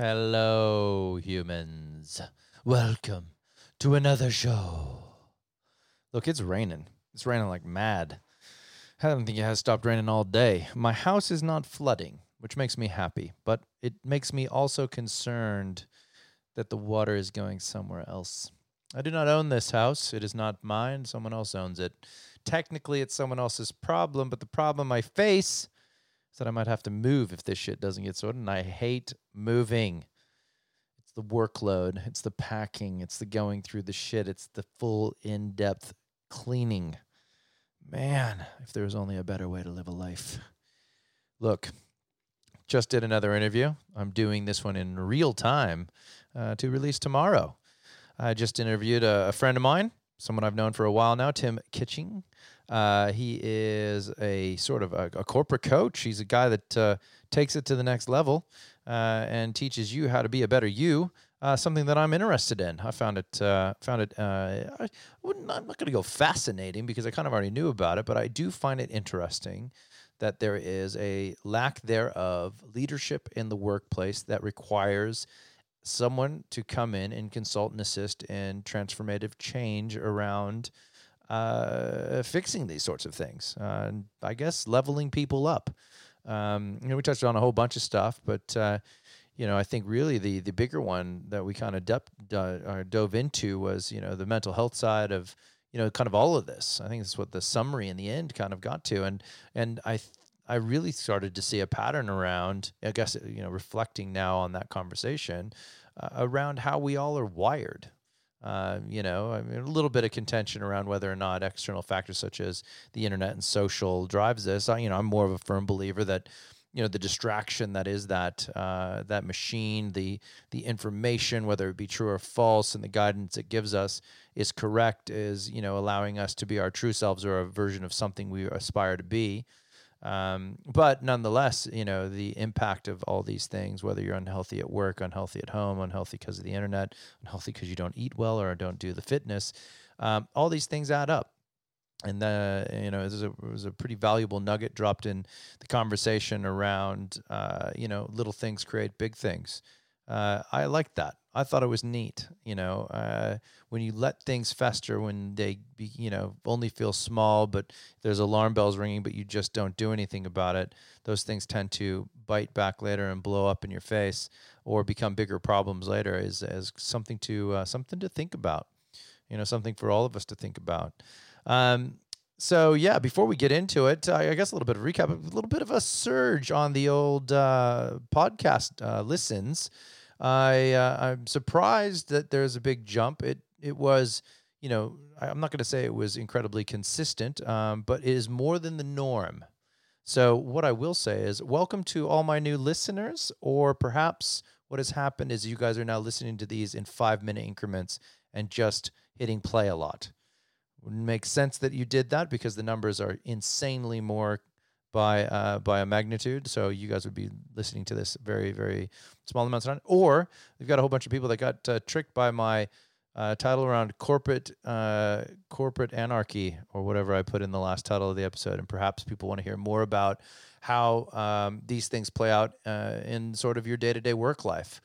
Hello, humans. Welcome to another show. Look, it's raining. It's raining like mad. I don't think it has stopped raining all day. My house is not flooding, which makes me happy, but it makes me also concerned that the water is going somewhere else. I do not own this house. It is not mine. Someone else owns it. Technically, it's someone else's problem, but the problem I face that I might have to move if this shit doesn't get sorted. And I hate moving. It's the workload, it's the packing, it's the going through the shit, it's the full in depth cleaning. Man, if there was only a better way to live a life. Look, just did another interview. I'm doing this one in real time uh, to release tomorrow. I just interviewed a, a, friend of mine, someone I've known for a while now, Tim Kitching. Uh, he is a sort of a, a, corporate coach. He's a guy that uh, takes it to the next level uh, and teaches you how to be a better you. Uh, something that I'm interested in. I found it uh, found it. Uh, I am not going to go fascinating because I kind of already knew about it, but I do find it interesting that there is a lack thereof leadership in the workplace that requires someone to come in and consult and assist in transformative change around uh, fixing these sorts of things. Uh, I guess leveling people up. Um, you know, we touched on a whole bunch of stuff, but uh, you know, I think really the the bigger one that we kind of uh, dove into was you know the mental health side of you know kind of all of this. I think that's what the summary in the end kind of got to, and and I. I really started to see a pattern around, I guess, you know, reflecting now on that conversation uh, around how we all are wired. Uh, you know, I mean, a little bit of contention around whether or not external factors such as the internet and social drives this. I, you know, I'm more of a firm believer that you know the distraction that is that uh, that machine, the the information, whether it be true or false, and the guidance it gives us is correct, is you know allowing us to be our true selves or a version of something we aspire to be. Um, but nonetheless, you know, the impact of all these things, whether you're unhealthy at work, unhealthy at home, unhealthy because of the internet, unhealthy because you don't eat well or don't do the fitness, um, all these things add up. And the, you know, it was, a, it was a pretty valuable nugget dropped in the conversation around, uh, you know, little things create big things. Uh, I like that. I thought it was neat. You know, uh, when you let things fester, when they, be, you know, only feel small, but there's alarm bells ringing, but you just don't do anything about it. Those things tend to bite back later and blow up in your face, or become bigger problems later. Is as something to uh, something to think about. You know, something for all of us to think about. Um, so yeah, before we get into it, I guess a little bit of recap, a little bit of a surge on the old uh, podcast uh, listens. I uh, I'm surprised that there's a big jump. It it was, you know, I'm not going to say it was incredibly consistent, um, but it is more than the norm. So what I will say is, welcome to all my new listeners, or perhaps what has happened is you guys are now listening to these in five minute increments and just hitting play a lot. Wouldn't make sense that you did that because the numbers are insanely more by uh, by a magnitude. So you guys would be listening to this very very small amounts of time. Or we've got a whole bunch of people that got uh, tricked by my uh, title around corporate uh, corporate anarchy or whatever I put in the last title of the episode, and perhaps people want to hear more about how um, these things play out uh, in sort of your day to day work life.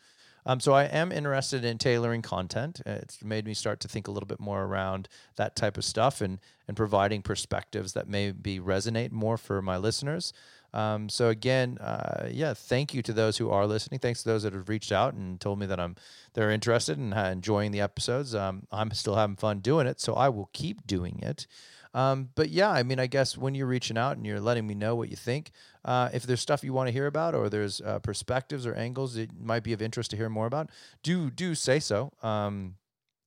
Um, so I am interested in tailoring content. Uh, it's made me start to think a little bit more around that type of stuff and and providing perspectives that maybe resonate more for my listeners. Um, so again, uh, yeah, thank you to those who are listening. Thanks to those that have reached out and told me that I'm they're interested and in, enjoying the episodes. Um, I'm still having fun doing it, so I will keep doing it. Um, but yeah, I mean, I guess when you're reaching out and you're letting me know what you think, uh, if there's stuff you want to hear about or there's uh, perspectives or angles that might be of interest to hear more about, do do say so. Um,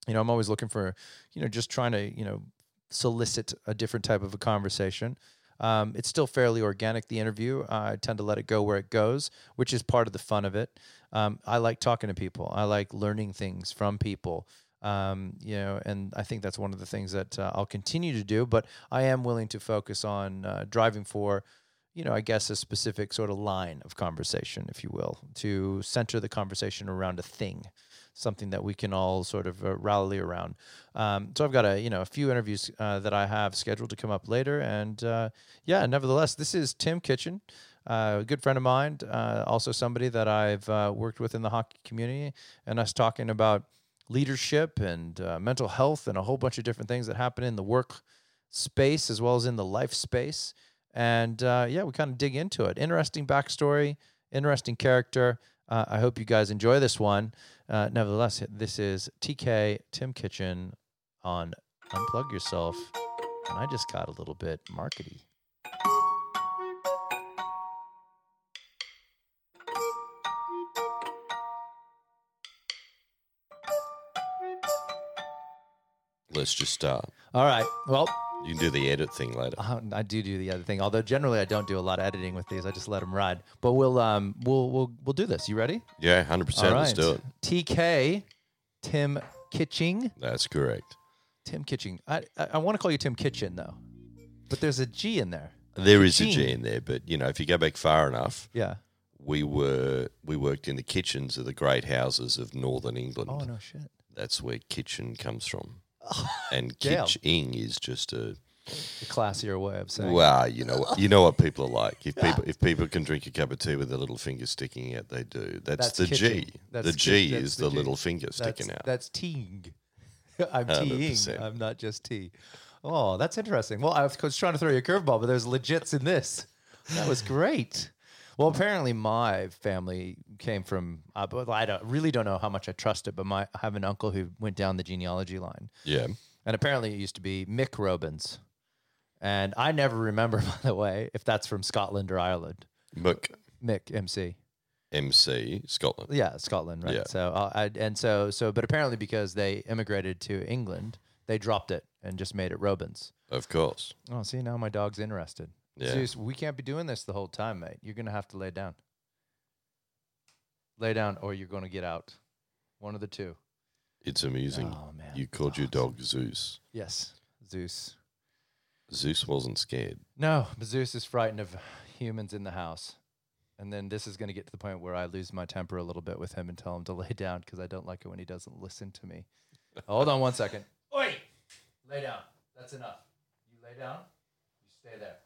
you know, I'm always looking for, you know, just trying to, you know, solicit a different type of a conversation. Um, it's still fairly organic, the interview. Uh, I tend to let it go where it goes, which is part of the fun of it. Um, I like talking to people. I like learning things from people. Um, you know, and I think that's one of the things that uh, I'll continue to do. But I am willing to focus on uh, driving for, you know, I guess a specific sort of line of conversation, if you will, to center the conversation around a thing, something that we can all sort of uh, rally around. Um, so I've got a you know a few interviews uh, that I have scheduled to come up later, and uh, yeah, nevertheless, this is Tim Kitchen. Uh, a good friend of mine, uh, also somebody that I've uh, worked with in the hockey community, and us talking about leadership and uh, mental health and a whole bunch of different things that happen in the work space as well as in the life space. And uh, yeah, we kind of dig into it. Interesting backstory, interesting character. Uh, I hope you guys enjoy this one. Uh, nevertheless, this is TK Tim Kitchen on Unplug Yourself. And I just got a little bit markety. Let's just start. All right. Well, You can do the edit thing later. Uh, I do do the other thing. Although generally I don't do a lot of editing with these. I just let them ride. But we'll um we'll we'll we'll do this. You ready? Yeah, hundred percent. Let's do it. TK Tim Kitching. That's correct. Tim Kitching. I I, I want to call you Tim Kitchen though. But there's a G in there. There is a. G in there, but you know, if you go back far enough, Yeah. we were we worked in the kitchens of the great houses of northern England. Oh no shit. That's where kitchen comes from. and damn. kitching is just a The classier way of saying. well, you know, you know what people are like. If people if people can drink a cup of tea with their little finger sticking out, they do. That's, That's the. G. That's the G is the the, G. little finger that's, sticking out. That's teeing. I'm teeing. 100%. I'm not just tea. Oh, that's interesting. Well, I was was trying to throw you a curveball, but there's legits in this. That was great. Well, apparently my family came from. Uh, I don't really don't know how much I trust it, but my I have an uncle who went down the genealogy line, yeah. and apparently it used to be Mick Robins, and I never remember, by the way, if that's from Scotland or Ireland. Mc Mick MC. MC Scotland. Yeah, Scotland, right? Yeah. So, uh, I, and so, so, but apparently because they immigrated to England, they dropped it and just made it Robins. Of course. Oh, see, now my dog's interested. Yeah. Zeus, we can't be doing this the whole time, mate. You're gonna have to lay down. Lay down, or you're gonna get out. One of the two. It's amusing. Oh man. You called your dog Zeus. Yes, Zeus. Zeus wasn't scared. No, but Zeus is frightened of humans in the house. And then this is going to get to the point where I lose my temper a little bit with him and tell him to lay down because I don't like it when he doesn't listen to me. Hold on one second. Oi! Lay down. That's enough. You lay down. You stay there.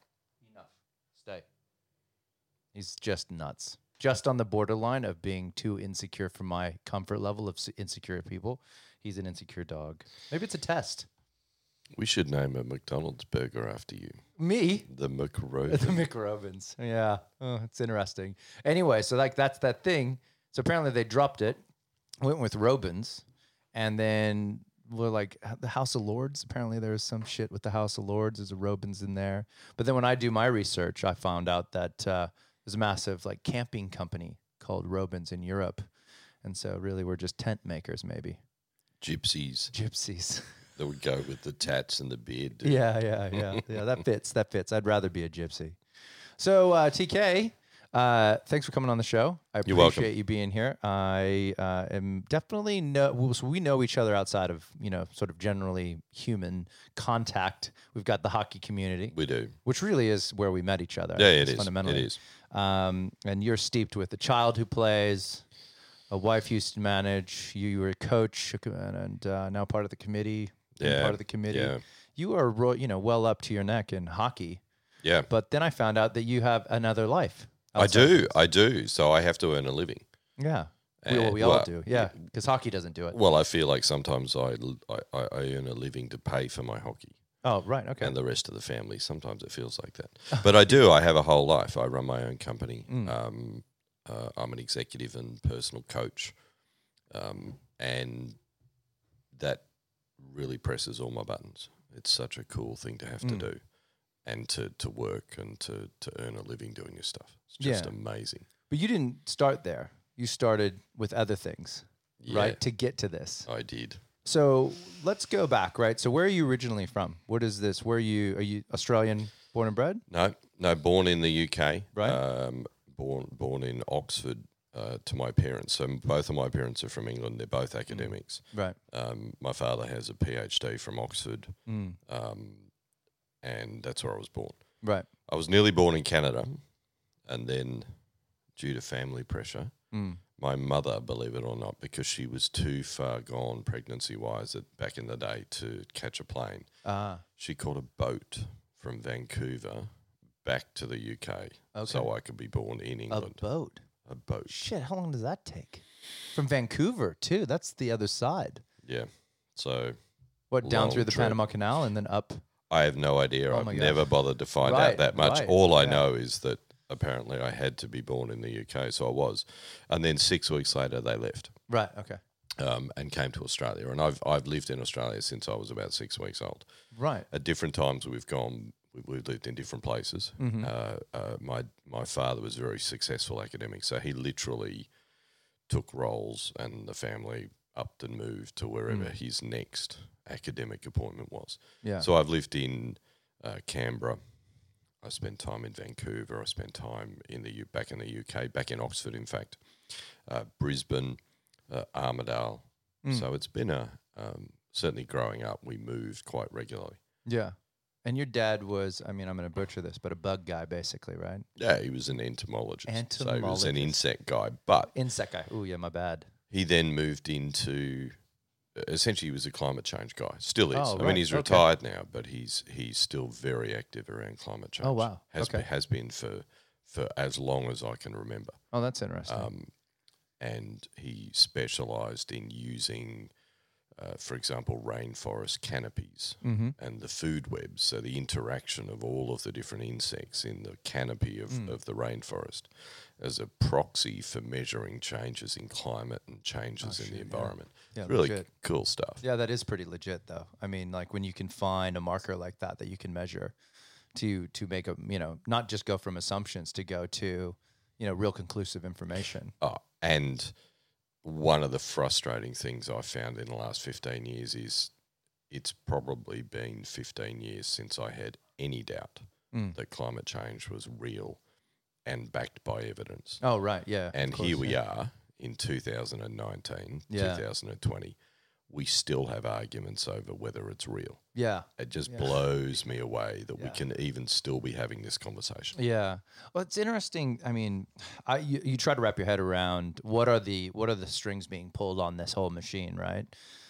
He's just nuts. Just on the borderline of being too insecure for my comfort level of insecure people. He's an insecure dog. Maybe it's a test. We should name a McDonald's burger after you. Me? The the McRobins. Yeah. Oh, it's interesting. Anyway, so like that's that thing. So apparently they dropped it, went with Robins, and then we're like the House of Lords. Apparently there's some shit with the House of Lords. There's a Robins in there. But then when I do my research, I found out that uh, there's a massive like camping company called Robins in Europe. And so really we're just tent makers, maybe. Gypsies Gypsies. that would go with the tats and the beard. Yeah, yeah, yeah, yeah. That fits. That fits. I'd rather be a gypsy. So uh, TK, uh, thanks for coming on the show. I You're welcome. appreciate you being here. I uh, am definitely know so we know each other outside of you know sort of generally human contact. We've got the hockey community, We do. which really is where we met each other. Yeah, it is. It Fundamentally, is. um, and you're steeped with a child who plays, a wife used to manage. You, you were a coach and, uh, now part of the committee. Yeah, part of the committee. yeah. You are, ro- you know, well up to your neck in hockey. Yeah. But then I found out that you have another life. I outside do. I do. So I have to earn a living. Yeah. We, well, we all well, do. Yeah. Because hockey doesn't do it. Well, I feel like sometimes I, I, I earn a living to pay for my hockey Oh, right. Okay. and the rest of the family. Sometimes it feels like that. But I do. I have a whole life. I run my own company. Mm. Um, uh, I'm an executive and personal coach. Um, and that really presses all my buttons. It's such a cool thing to have to Mm. do and to, to work and to, to earn a living doing your stuff. It's just Yeah. amazing. But you didn't start there. You started with other things, Yeah, right? To get to this. I did. So let's go back, right? So where are you originally from? What is this? Where are you? Are you Australian born and bred? No, no, born in the UK. Right. Um, born born in Oxford uh, to my parents. So both of my parents are from England. They're both academics. Right. Um, my father has a PhD from Oxford, Mm. um, and that's where I was born. Right. I was nearly born in Canada, and then due to family pressure, Mm. my mother, believe it or not, because she was too far gone pregnancy wise back in the day to catch a plane, Ah. she caught a boat from Vancouver back to the UK so I could be born in England. a boat. A boat. Shit, how long does that take? From Vancouver too. That's the other side. Yeah. So What down through the trip. Panama Canal and then up? I have no idea. Oh I've never bothered to find Right, out that much. right, All I yeah. know is that apparently I had to be born in the UK, so I was. And then six weeks later, they left Right. Okay. um, and came to Australia. And I've I've lived in Australia since I was about six weeks old. Right. At different times, we've gone. we- We've lived in different places. Mm-hmm. Uh, uh, my my father was a very successful academic, so he literally took roles, and the family and moved to wherever Mm. his next academic appointment was. Yeah. So I've lived in uh, Canberra. I spent time in Vancouver. I spent time in the U- back in the UK, back in Oxford, in fact, uh, Brisbane, uh, Armidale. Mm. So it's been a um, certainly growing up. We moved quite regularly. yeah. And your dad was, I mean, I'm going to butcher this, but a bug guy, basically, right? Yeah, he was an entomologist. So he was an insect guy, but Insect guy. Oh, yeah, my bad. He then moved into. Essentially, he was a climate change guy. Still is. Oh, I mean, right. he's Okay. retired now, but he's he's still very active around climate change. Oh, wow. Has Okay. been, has been for for as long as I can remember. Oh, that's interesting. um, and he specialised in using, uh, for example, rainforest canopies mm-hmm. and the food webs, so the interaction of all of the different insects in the canopy of, Mm. of the rainforest as a proxy for measuring changes in climate and changes Oh, in shit, the yeah. environment. Yeah, really legit. c- cool stuff. Yeah, that is pretty legit, though. I mean, like when you can find a marker like that that you can measure to to make a you know not just go from assumptions to go to you know real conclusive information. Oh, and one of the frustrating things I found in the last 15 years is it's probably been 15 years since I had any doubt Mm. that climate change was real and backed by evidence. Oh, right, yeah. and course, here we yeah. are in 2019, Yeah. 2020. We still have arguments over whether it's real. Yeah, It just Yeah. blows me away that we can even still be having this conversation. yeah. Well, it's interesting. I mean, I you, you try to wrap your head around what are the what are the strings being pulled on this whole machine, right?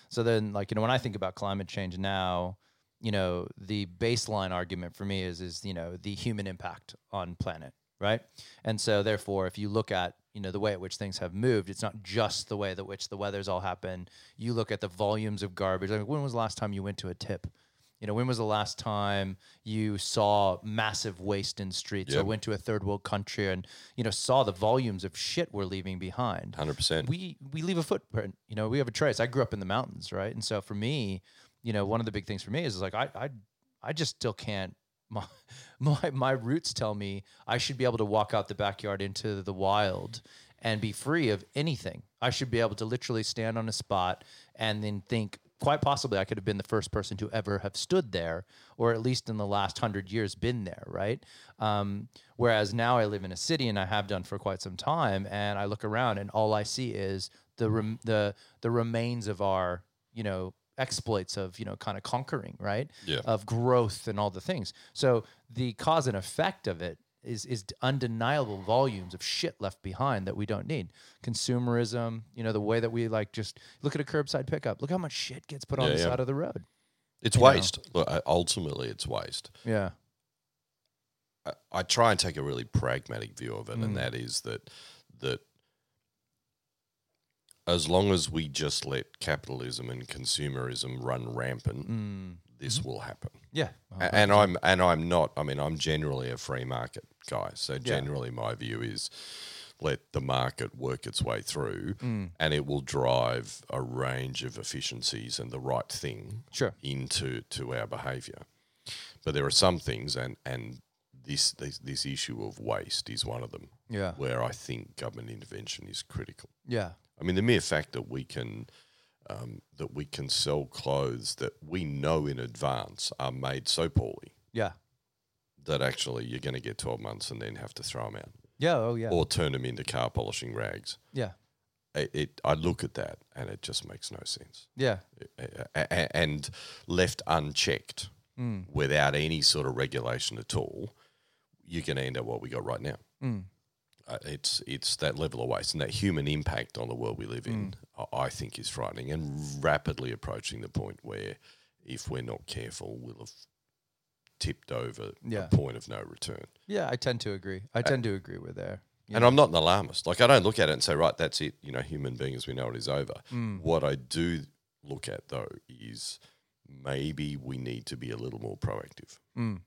So then, like you know, when I think about climate change now, you know, the baseline argument for me is is you know the human impact on planet, right? And so therefore, if you look at you know the way at which things have moved, it's not just the way that which the weather's all happened. You look at the volumes of garbage. I mean, when was the last time you went to a tip? You know, when was the last time you saw massive waste in streets or went to a third world country and you know saw the volumes of shit we're leaving behind? 100%. we we leave a footprint. You know, we have a trace. I grew up in the mountains, right? And so for me, you know, one of the big things for me is like I I I just still can't. My my my roots tell me I should be able to walk out the backyard into the wild and be free of anything. I should be able to literally stand on a spot and then think. Quite possibly, I could have been the first person to ever have stood there, or at least in the last hundred years, been there, right? Um, whereas now I live in a city, and I have done for quite some time, and I look around, and all I see is the rem- the the remains of our, you know, exploits of you know kind of conquering, right? Yeah. Of growth and all the things. So the cause and effect of it is is undeniable volumes of shit left behind that we don't need. Consumerism, you know, the way that we like just look at a curbside pickup. Look how much shit gets put on Yeah, the yeah. side of the road. It's you know. waste. Look, ultimately, it's waste. Yeah. I, I try and take a really pragmatic view of it, Mm. and that is that that as long as we just let capitalism and consumerism run rampant, Mm. this will happen. Yeah. A- and I'm and I'm not. I mean, I'm generally a free market guy. So Yeah. generally, my view is let the market work its way through, Mm. and it will drive a range of efficiencies and the right thing Sure. into to our behaviour. But there are some things, and and this this, this issue of waste is one of them, Yeah. where I think government intervention is critical. Yeah. I mean, the mere fact that we can um, that we can sell clothes that we know in advance are made so poorly Yeah. that actually you're going to get 12 months and then have to throw them out Yeah. Oh yeah. or turn them into car polishing rags. Yeah. It, it, I look at that and it just makes no sense. Yeah. A- a- And left unchecked Mm. without any sort of regulation at all, you're going to end up what we got right now. Mm. Uh, it's it's that level of waste and that human impact on the world we live in. I I think is frightening and rapidly approaching the point where, if we're not careful, we'll have tipped over Yeah. a point of no return. Yeah, I tend to agree. I tend to agree with there. And know. I'm not an alarmist. Like I don't look at it and say, right, that's it. You know, human being as we know it is over. Mm. What I do look at though is maybe we need to be a little more proactive Mm.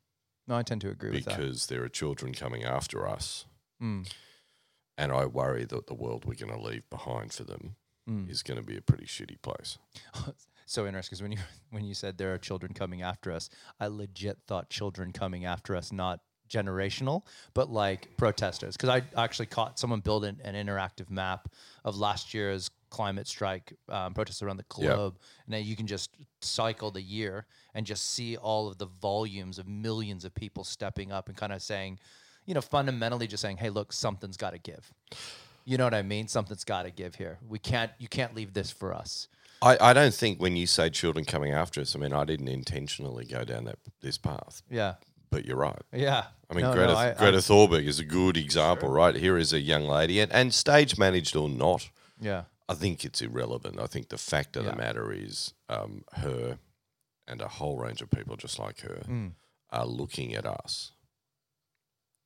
No, I tend to agree with that. because there are children coming after us, Mm. And I worry that the world we're going to leave behind for them Mm. is going to be a pretty shitty place. so interesting because when you when you said there are children coming after us, I legit thought children coming after us, not generational, but like protesters. Because I actually caught someone build an, an interactive map of last year's climate strike um, protests around the globe, and then you can just cycle the year and just see all of the volumes of millions of people stepping up and kind of saying, you know, fundamentally just saying, "Hey, look, something's got to give." You know what I mean? Something's got to give here. We can't. You can't leave this for us. I, I don't think when you say children coming after us, I mean I didn't intentionally go down that this path, Yeah. but you're right. Yeah. I mean, No, no, Greta, I- I- Greta Thunberg is a good example, right? Here is a young lady, and, and stage managed or not, yeah. I think it's irrelevant. I think the fact of Yeah. the matter is um, her and a whole range of people just like her Mm. are looking at us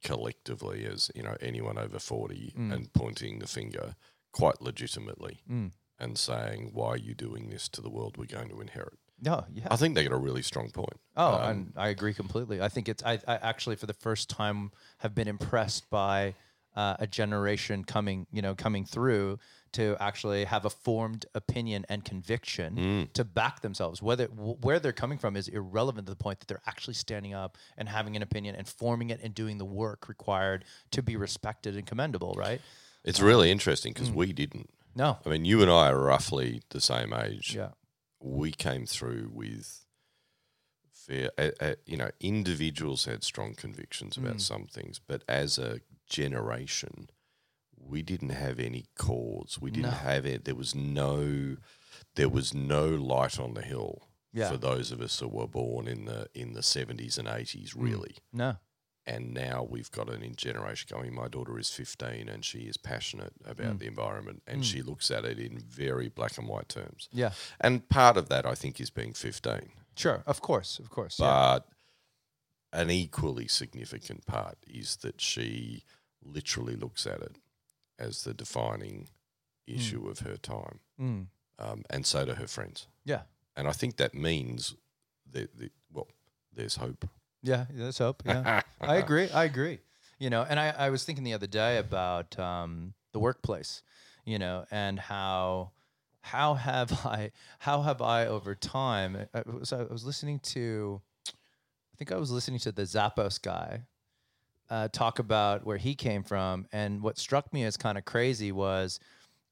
collectively as, you know, anyone over 40 Mm. and pointing the finger quite legitimately Mm. and saying, why are you doing this to the world we're going to inherit? No, yeah. I think they got a really strong point. Oh, Um, and I agree completely. I think it's I, I actually for the first time have been impressed by uh, a generation coming, you know, coming through to actually have a formed opinion and conviction Mm. to back themselves. Whether wh- where they're coming from is irrelevant to the point that they're actually standing up and having an opinion and forming it and doing the work required to be respected and commendable. Right? It's really interesting Mm. because we didn't. No. I mean, you and I are roughly the same age. Yeah. we came through with fair, uh, uh, you know, individuals had strong convictions about Mm. some things, but as a generation, we didn't have any cause. We didn't No. have it. There was no, there was no light on the hill Yeah. for those of us that were born in the in the seventies and eighties, Mm. really. No. And now we've got an in generation going. My daughter is fifteen, and she is passionate about Mm. the environment, and Mm. she looks at it in very black and white terms. Yeah. And part of that, I think, is being 15. Sure. Of course. Of course. Yeah. But an equally significant part is that she literally looks at it as the defining issue of her time. Mm. Um, and so do her friends. Yeah. And I think that means that, that well, there's hope. Yeah. Let's hope. Yeah. I agree. I agree. You know, and I, I was thinking the other day about um, the workplace, you know, and how how have I how have I over time? I was, I was listening to, I think I was listening to the Zappos guy uh, talk about where he came from, and what struck me as kind of crazy was,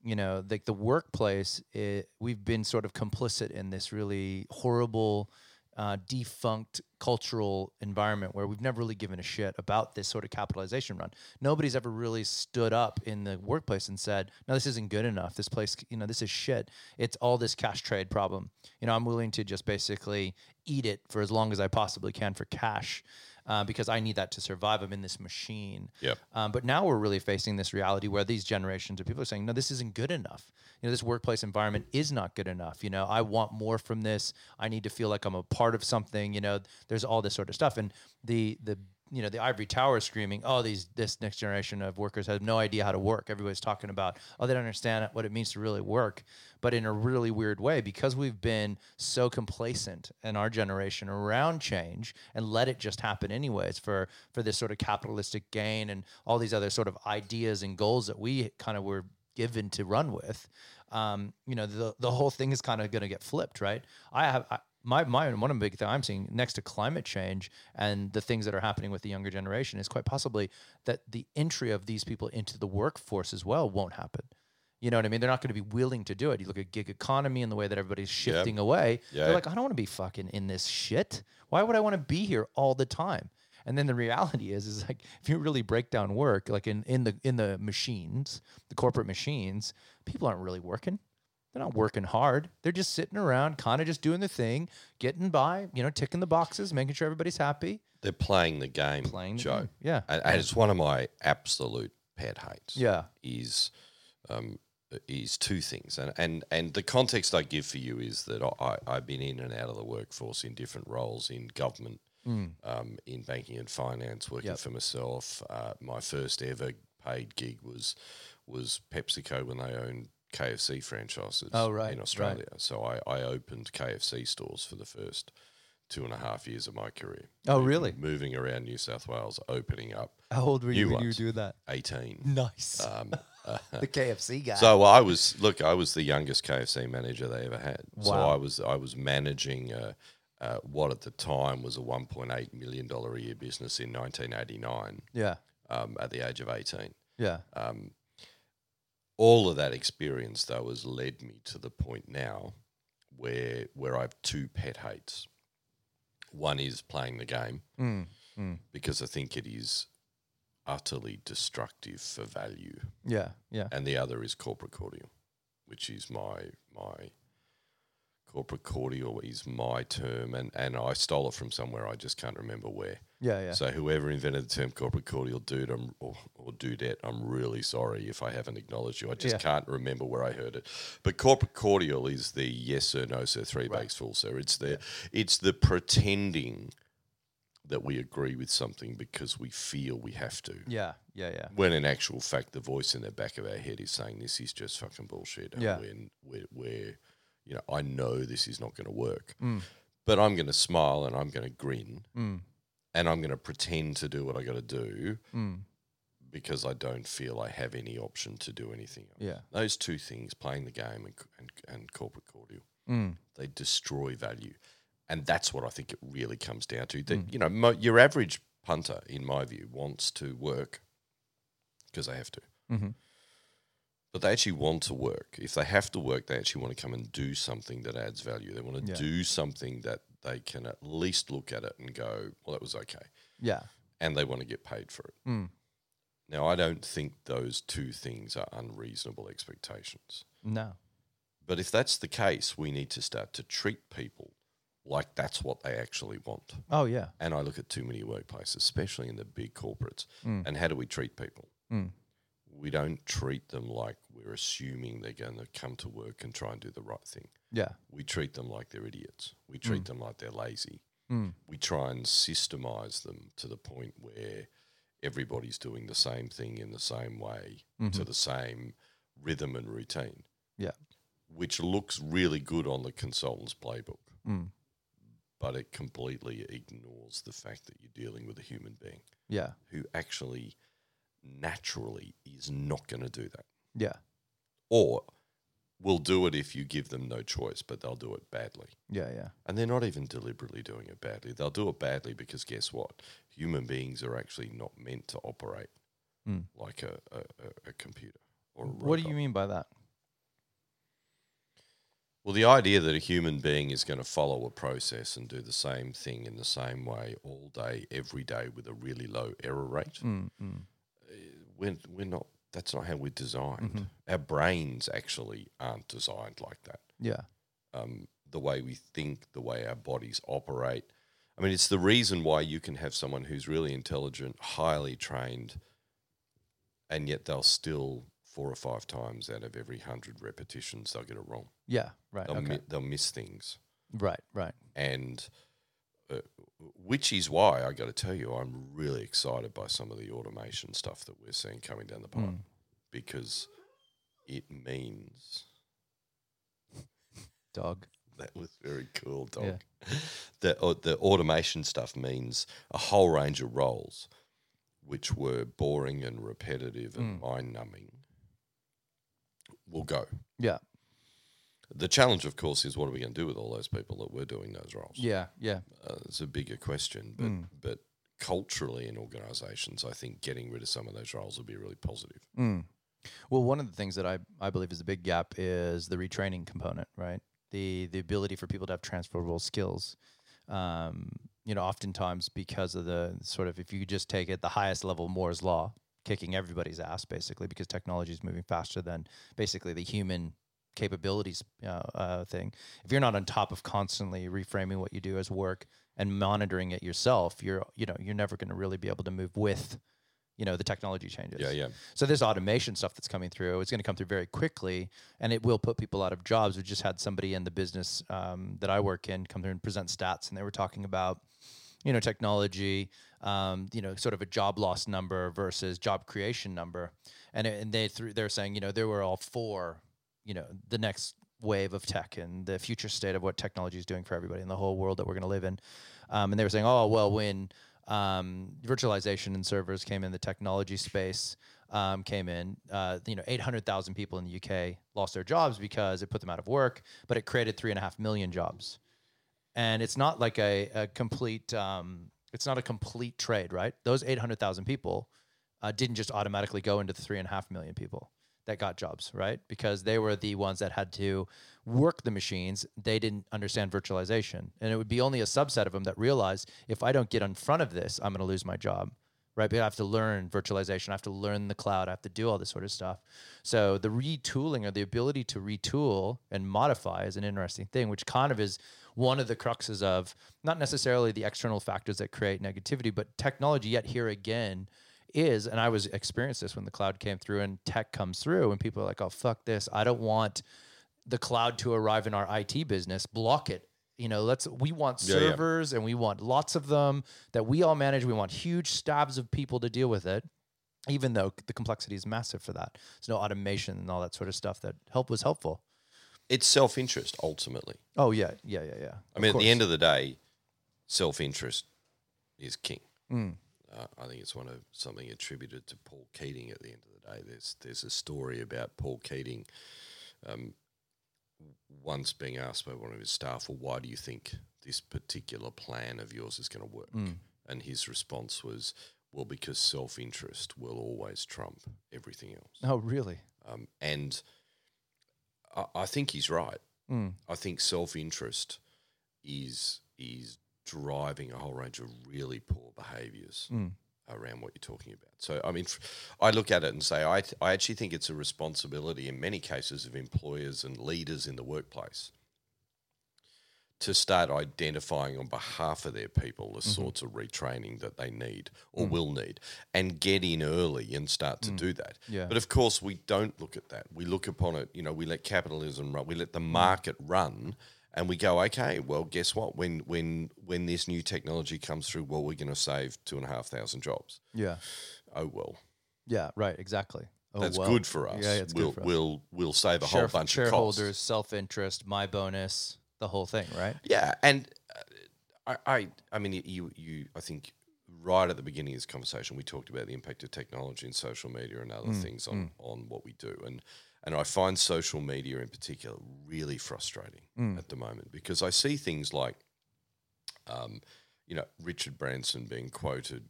you know, like the workplace. It, we've been sort of complicit in this really horrible uh, defunct cultural environment where we've never really given a shit about this sort of capitalization run. Nobody's ever really stood up in the workplace and said, "No, this isn't good enough. This place, you know, this is shit. It's all this cash trade problem. You know, I'm willing to just basically eat it for as long as I possibly can for cash." Uh, because I need that to survive. I'm in this machine. Yep. Um, but now we're really facing this reality where these generations of people are saying, no, this isn't good enough. You know, this workplace environment is not good enough. You know, I want more from this. I need to feel like I'm a part of something. You know, there's all this sort of stuff. And the the you know the ivory tower screaming, oh, these this next generation of workers have no idea how to work. Everybody's talking about, oh, they don't understand what it means to really work. But in a really weird way, because we've been so complacent in our generation around change and let it just happen anyways for for this sort of capitalistic gain and all these other sort of ideas and goals that we kind of were given to run with. Um, you know, the the whole thing is kind of going to get flipped, right? I have. I, my, my one of the big things I'm seeing next to climate change and the things that are happening with the younger generation is quite possibly that the entry of these people into the workforce as well won't happen. You know what I mean? They're not going to be willing to do it. You look at gig economy and the way that everybody's shifting away. Yeah. They're like, I don't want to be fucking in this shit. Why would I want to be here all the time? And then the reality is, is like if you really break down work, like in, in the in the machines, the corporate machines, people aren't really working. They're not working hard. They're just sitting around, kind of just doing the thing, getting by, you know, ticking the boxes, making sure everybody's happy, They're playing the game, playing. the Joe. game. Yeah. And, and it's one of my absolute pet hates. Yeah. is um, is two things, and and and the context I give for you is that I I've been in and out of the workforce in different roles in government Mm. um, in banking and finance, working Yep. for myself. Uh, my first ever paid gig was was PepsiCo when they owned KFC franchises Oh, right, in right. Australia. So I, I opened KFC stores for the first two and a half years of my career. Oh, Moving- really? Moving around New South Wales, opening up How old were you when you ones. do that? 18. Nice. Um, uh, the KFC guy. so I was look. I was the youngest KFC manager they ever had. Wow. So I was I was managing uh, uh, what at the time was a 1.8 million dollar a year business in 1989 yeah. um, at the age of 18. Yeah. Um, all of that experience though has led me to the point now where where I have two pet hates. One is playing the game Mm. Mm. because I think it is utterly destructive for value Yeah. Yeah. and the other is corporate cordial, which is my my corporate cordial is my term, and and I stole it from somewhere I just can't remember where. Yeah. Yeah. So whoever invented the term corporate cordial, dude, I'm, or or dudette, I'm really sorry if I haven't acknowledged you. I just Yeah. can't remember where I heard it. But corporate cordial is the yes sir, no sir, three Right. bakes full sir. It's the it's the pretending that we agree with something because we feel we have to yeah. Yeah. Yeah. when in actual fact the voice in the back of our head is saying this is just fucking bullshit. And Yeah. When we're, we're, you know, I know this is not going to work, Mm. but I'm going to smile and I'm going to grin Mm. and I'm going to pretend to do what I got to do Mm. because I don't feel I have any option to do anything else. Yeah. Those two things, playing the game and, and, and corporate cordial, Mm. they destroy value. And that's what I think it really comes down to. That, Mm. you know, mo- your average punter, in my view, wants to work because they have to. Mm-hmm. But they actually want to work. If they have to work, they actually want to come and do something that adds value. They want to Yeah. do something that they can at least look at it and go, well, that was okay. Yeah. And they want to get paid for it. Mm. Now, I don't think those two things are unreasonable expectations. No. But if that's the case, we need to start to treat people like that's what they actually want. Oh yeah. And I look at too many workplaces, especially in the big corporates. Mm. And how do we treat people? Mm. We don't treat them like we're assuming they're going to come to work and try and do the right thing. Yeah. we treat them like they're idiots. We treat them like they're lazy. Mm. We try and systemize them to the point where everybody's doing the same thing in the same way to Mhm. the same rhythm and routine. Yeah. Which looks really good on the consultant's playbook, Mm. but it completely ignores the fact that you're dealing with a human being Yeah. who actually naturally is not going to do that. Yeah. Or will do it if you give them no choice, but they'll do it badly. Yeah. Yeah. And they're not even deliberately doing it badly. They'll do it badly because guess what? Human beings are actually not meant to operate Mm. like a, a, a- computer or a What do you mean by that? Well, the idea that a human being is going to follow a process and do the same thing in the same way all day, every day with a really low error rate, Mm. Mm. We're, we're not, that's not how we're designed. Mhm. Our brains actually aren't designed like that. Yeah. um, the way we think, the way our bodies operate. I mean, it's the reason why you can have someone who's really intelligent, highly trained, and yet they'll still four or five times out of every hundred repetitions they'll get it wrong. Yeah. Right. They'll, Okay. mi- they'll miss things, Right. Right. and uh, which is why I got to tell you, I'm really excited by some of the automation stuff that we're seeing coming down the pipe Mm. because it means Dog. That was very cool, dog. Yeah. The uh, the automation stuff means a whole range of roles, which were boring and repetitive and Mm. mind numbing, will go. Yeah. The challenge, of course, is what are we going to do with all those people that were doing those roles? Yeah. Yeah. uh, it's a bigger question, but Mm. but culturally in organisations, I think getting rid of some of those roles would be really positive. Mm. Well, one of the things that I, I believe is a big gap is the retraining component, right? The the ability for people to have transferable skills. Um, you know, oftentimes because of the sort of if you just take it the highest level Moore's law, kicking everybody's ass basically because technology is moving faster than basically the human capabilities uh, uh, thing. If you're not on top of constantly reframing what you do as work and monitoring it yourself, you're you know you're never going to really be able to move with you know the technology changes. Yeah, yeah. So this automation stuff that's coming through, it's going to come through very quickly, and it will put people out of jobs. We just had somebody in the business um, that I work in come through and present stats, and they were talking about you know, technology, um, you know, sort of a job loss number versus job creation number, and and they threw, they're saying, you know, there were all for, you know, the next wave of tech and the future state of what technology is doing for everybody in the whole world that we're going to live in, um, and they were saying, oh well, when um, virtualization and servers came in the technology space um, came in. Uh, you know, 800,000 people in the UK lost their jobs because it put them out of work, but it created three and a half million jobs. And it's not like a, a complete, um, it's not a complete trade, right? Those 800,000 people uh, didn't just automatically go into the three and a half million people that got jobs, right? Because they were the ones that had to work the machines. They didn't understand virtualization. And it would be only a subset of them that realized if I don't get in front of this, I'm going to lose my job, right? But I have to learn virtualization. I have to learn the cloud. I have to do all this sort of stuff. So the retooling or the ability to retool and modify is an interesting thing, which kind of is one of the cruxes of not necessarily the external factors that create negativity, but technology yet here again is, and I was experienced this when the cloud came through and tech comes through, and people are like, "Oh fuck this! I don't want the cloud to arrive in our IT business. Block it. You know, let's. We want Yeah, yeah. servers, and we want lots of them that we all manage. We want huge stabs of people to deal with it." Even though the complexity is massive for that, there's no automation and all that sort of stuff that help was helpful. It's self interest ultimately. Oh yeah, yeah, yeah, yeah. I mean, at the end of the day, self interest is king. Mm. Uh, I think it's one of something attributed to Paul Keating. At the end of the day, there's there's a story about Paul Keating um, once being asked by one of his staff, "Well, why do you think this particular plan of yours is going to work?" Mm. And his response was, "Well, because self interest will always trump everything else." Oh really? Um, and I, I think he's right. Mm. I think self interest is is driving a whole range of really poor behaviours Mm. around what you're talking about. So I mean, I look at it and say I th- I actually think it's a responsibility in many cases of employers and leaders in the workplace to start identifying on behalf of their people the mm-hmm. sorts of retraining that they need or mm. will need and get in early and start to mm. do that. Yeah. But of course, we don't look at that. We look upon it, you know, we let capitalism run, we let the mm. market run. And we go, okay. Well, guess what? When when when this new technology comes through, well, we're going to save two and a half thousand jobs. Yeah. Oh well, Yeah. Right. Exactly. Oh, that's well. good for us. Yeah, it's we'll good for us. we'll we'll save a Share- whole bunch of shareholders, self interest, my bonus, the whole thing, right? Yeah, and uh, I, I, I mean, you, you, I think right at the beginning of this conversation, we talked about the impact of technology and social media and Mm, other things on, on what we do, and and I find social media in particular really frustrating Mm. at the moment because I see things like, um, you know, Richard Branson being quoted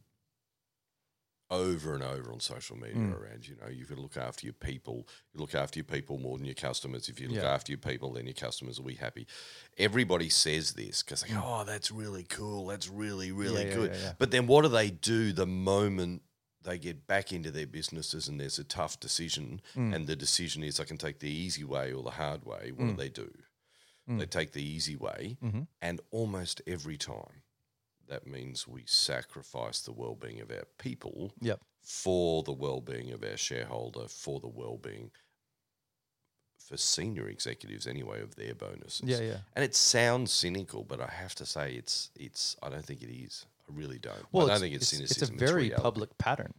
over and over on social media Mm. around, you know, you've got to look after your people. You look after your people more than your customers. If you look Yeah. after your people, then your customers will be happy. Everybody says this because they go, oh, that's really cool. That's really, really yeah, good. yeah. But then what do they do the moment they get back into their businesses and there's a tough decision Mm. and the decision is I can take the easy way or the hard way? What do they do? Mm. They take the easy way Mhm. and almost every time that means we sacrifice the well-being of our people Yep. for the well-being of our shareholder, for the well-being for senior executives anyway of their bonuses. Yeah. Yeah. And it sounds cynical, but I have to say it's it's I don't think it is. I really don't. Well, I don't it's, think it's, it's, it's a very reality. public pattern,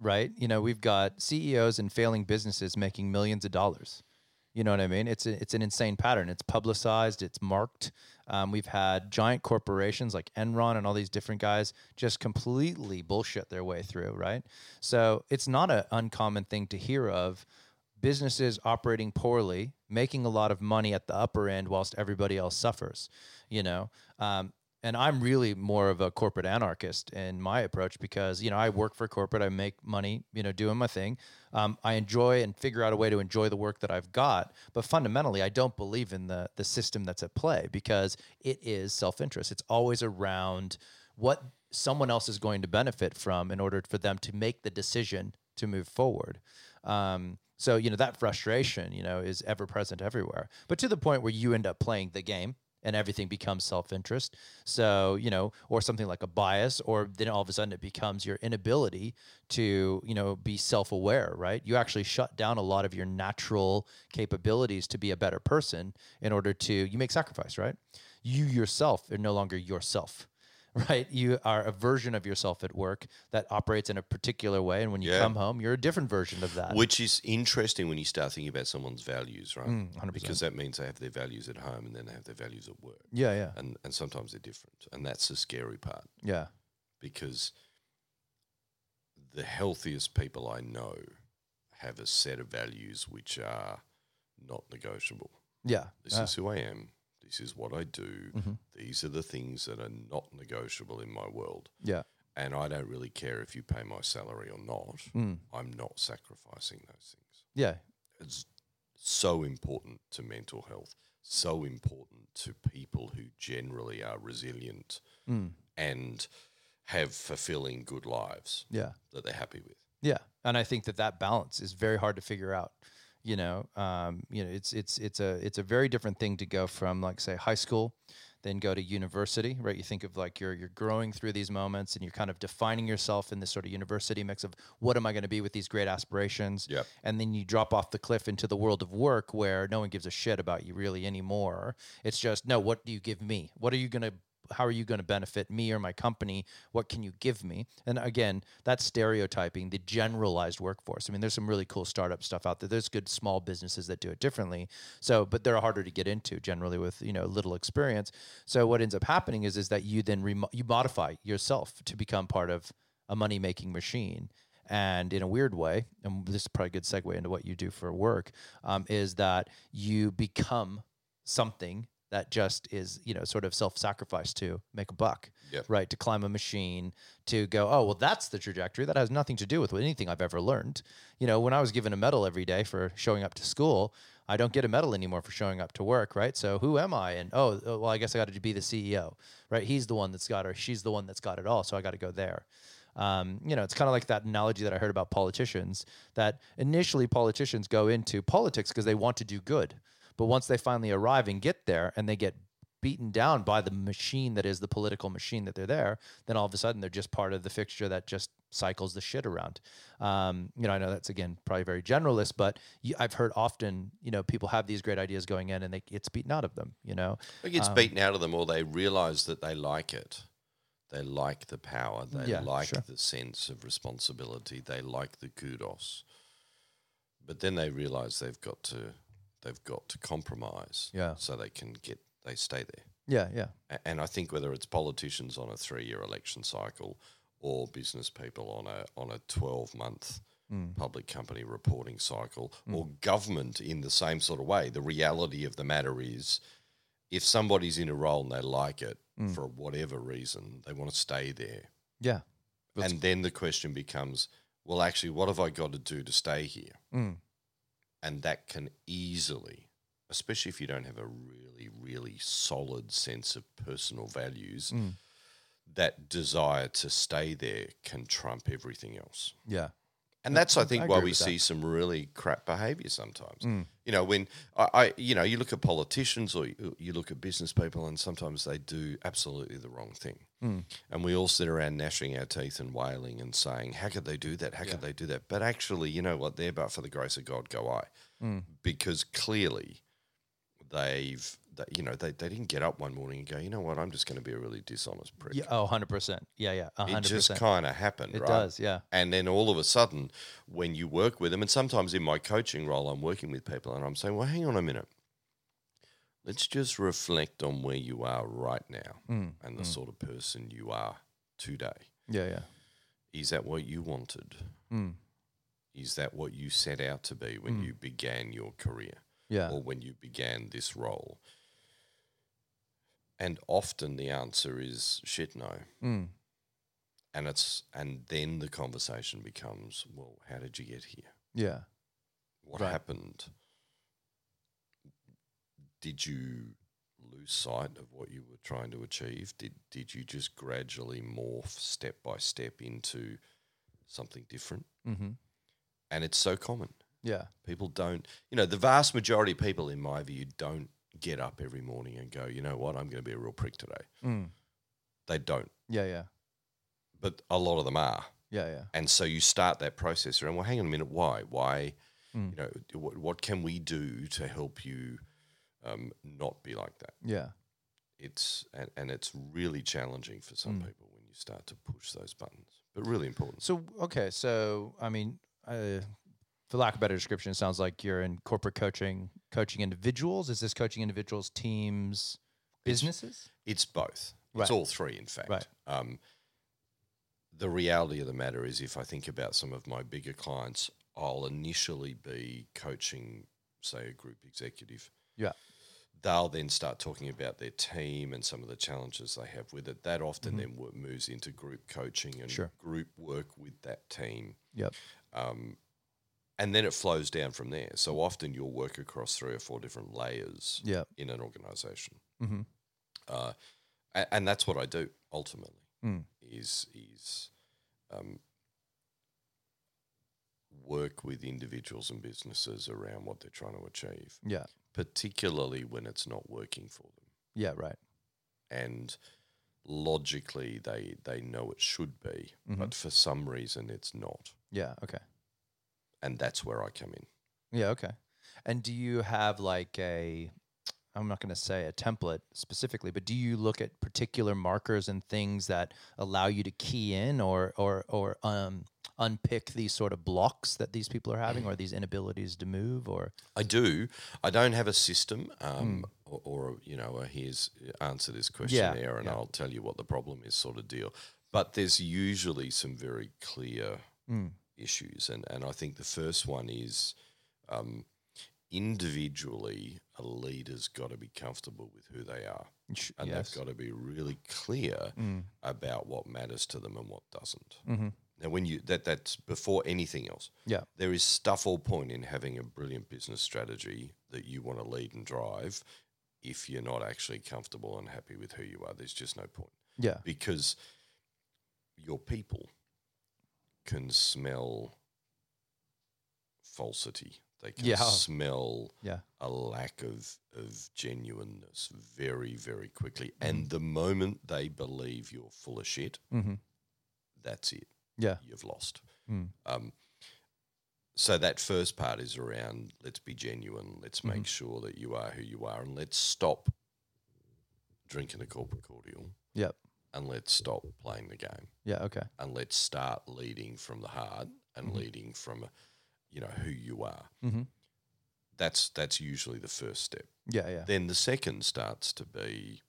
right? You know, we've got CEOs and failing businesses making millions of dollars. You know what I mean? It's a, it's an insane pattern. It's publicized. It's marked. Um, we've had giant corporations like Enron and all these different guys just completely bullshit their way through, right? So it's not an uncommon thing to hear of businesses operating poorly, making a lot of money at the upper end whilst everybody else suffers, you know? Um, and I'm really more of a corporate anarchist in my approach because, you know, I work for corporate, I make money, you know, doing my thing. Um, I enjoy and figure out a way to enjoy the work that I've got. But fundamentally, I don't believe in the, the system that's at play because it is self interest. It's always around what someone else is going to benefit from in order for them to make the decision to move forward. Um, so you know that frustration, you know, is ever present everywhere. But to the point where you end up playing the game and everything becomes self-interest. So you know, or something like a bias, or then all of a sudden it becomes your inability to you know be self-aware. Right? You actually shut down a lot of your natural capabilities to be a better person in order to you make sacrifice. Right? You yourself are no longer yourself. right? You are a version of yourself at work that operates in a particular way, and when you Yeah. come home, you're a different version of that. Which is interesting when you start thinking about someone's values, right? Mm, 100%. Because that means they have their values at home and then they have their values at work. yeah, yeah, And, and sometimes they're different. And that's the scary part yeah, because the healthiest people I know have a set of values which are not negotiable. yeah. This Ah, is who I am. This is what I do. mhm. These are the things that are not negotiable in my world. Yeah. And I don't really care if you pay my salary or not. Mm. I'm not sacrificing those things. Yeah. It's so important to mental health, so important to people who generally are resilient Mm. and have fulfilling good lives Yeah. that they're happy with. Yeah, and I think that that balance is very hard to figure out. You know, um, you know, it's it's it's a it's a very different thing to go from like say high school, then go to university, right? You think of like you're you're growing through these moments and you're kind of defining yourself in this sort of university mix of what am I going to be with these great aspirations, Yep. and then you drop off the cliff into the world of work where no one gives a shit about you really anymore. It's just no, what do you give me? What are you going to how are you going to benefit me or my company? What can you give me? And again, that's stereotyping the generalized workforce. I mean, there's some really cool startup stuff out there. There's good small businesses that do it differently. So, but they're harder to get into generally with you know little experience. So what ends up happening is is that you then remo- you modify yourself to become part of a money making machine. And in a weird way, and this is probably a good segue into what you do for work, um, is that you become something that just is, you know, sort of self sacrifice to make a buck, Yep. right? To climb a machine, to go, oh, well, that's the trajectory. That has nothing to do with anything I've ever learned. You know, when I was given a medal every day for showing up to school, I don't get a medal anymore for showing up to work, right? So who am I? And oh, uh, well, I guess I got to be the CEO, right? He's the one that's got, or she's the one that's got it all. So I got to go there. Um, you know, it's kind of like that analogy that I heard about politicians that initially politicians go into politics because they want to do good. But once they finally arrive and get there and they get beaten down by the machine that is the political machine that they're there, then all of a sudden they're just part of the fixture that just cycles the shit around. Um, you know, I know that's again probably very generalist, but you, I've heard often, you know, people have these great ideas going in and they, it's beaten out of them, you know? It gets Um, beaten out of them, or they realize that they like it. They like the power. They Yeah, like sure. the sense of responsibility. They like the kudos. But then they realize they've got to they've got to compromise. Yeah. So they can get they stay there. Yeah, yeah. A- And I think whether it's politicians on a three year election cycle or business people on a on a twelve month Mm. public company reporting cycle or government in the same sort of way, the reality of the matter is if somebody's in a role and they like it Mm. for whatever reason, they want to stay there. Yeah. That's- and then the question becomes, well, actually, what have I got to do to stay here? And that can easily, especially if you don't have a really, really solid sense of personal values, Mm. that desire to stay there can trump everything else. Yeah. And that's, I I think, agree why we see some really crap behavior sometimes. Mm. You know, when I, I, you know, you look at politicians or you, you look at business people, and sometimes they do absolutely the wrong thing. Mm. And we all sit around gnashing our teeth and wailing and saying, "How could they do that? How Yeah. could they do that?" But actually, you know what? There, but for the grace of God, go I, Mm. because clearly they've, they, you know, they, they didn't get up one morning and go, "You know what? I'm just going to be a really dishonest prick." Yeah. Oh, 100%. Yeah, yeah. it 100%. just kind of happened. it right? does. Yeah. And then all of a sudden, when you work with them, and sometimes in my coaching role, I'm working with people and I'm saying, well, hang on a minute. Let's just reflect on where you are right now Mm. and the Mm. sort of person you are today. Yeah, yeah. Is that what you wanted? Mm. Is that what you set out to be when Mm. you began your career Yeah. or when you began this role? And often the answer is shit no. Mm. And it's and then the conversation becomes, well, how did you get here? Yeah. what Right. happened? Did you lose sight of what you were trying to achieve? Did did you just gradually morph step by step into something different? Mm-hmm. And it's so common. Yeah. People don't, you know, the vast majority of people, in my view, don't get up every morning and go, you know what, I'm going to be a real prick today. Mm. They don't, Yeah, yeah. but a lot of them are. Yeah, yeah. And so you start that process around, well, hang on a minute, why? Why? Mm. You know, what, what can we do to help you um, not be like that? Yeah. it's and, and it's really challenging for some Mm. people when you start to push those buttons, but really important. So okay, so I mean, uh, for lack of a better description, it sounds like you're in corporate coaching, coaching individuals. Is this coaching individuals, teams, businesses? It's both. Right. It's all three, in fact. Right. Um, the reality of the matter is, if I think about some of my bigger clients, I'll initially be coaching, say, a group executive. Yeah. They'll then start talking about their team and some of the challenges they have with it. That often Mhm. then moves into group coaching and Sure. group work with that team. Yep. Um, and then it flows down from there. So often you'll work across three or four different layers Yep. in an organization Mm-hmm. uh, and, and that's what I do ultimately. Mm. Is is um, work with individuals and businesses around what they're trying to achieve, Yeah. particularly when it's not working for them, Yeah. Right. and logically they they know it should be, Mhm. but for some reason it's not, Yeah. Okay. And that's where I come in. Yeah. Okay. And do you have like a, I'm not going to say a template specifically, but do you look at particular markers and things that allow you to key in or or or um, unpick these sort of blocks that these people are having or these inabilities to move or I do. I don't have a system, um, or, or you know, here's answer this questionnaire, and yeah. I'll tell you what the problem is, sort of deal. But there's usually some very clear Mm. Issues, and and I think the first one is um, individually, a leader's got to be comfortable with who they are, and yes. they've got to be really clear Mm. about what matters to them and what doesn't. Mm-hmm. Now, when you that that's before anything else. Yeah. There is stuff all point in having a brilliant business strategy that you want to lead and drive. If you're not actually comfortable and happy with who you are, there's just no point Yeah. because your people can smell falsity. They can Yeah. smell Yeah. a lack of of genuineness very, very quickly. Mm-hmm. And the moment they believe you're full of shit, Mm-hmm. that's it. Yeah. You've lost. Mm. Um, so that first part is around let's be genuine, let's make Mhm. sure that you are who you are, and let's stop drinking a corporate cordial. Yep. And let's stop playing the game, Yeah. Okay. and let's start leading from the heart and Mhm. leading from, you know, who you are. Mm-hmm. That's that's usually the first step. Yeah. Yeah. Then the second starts to be,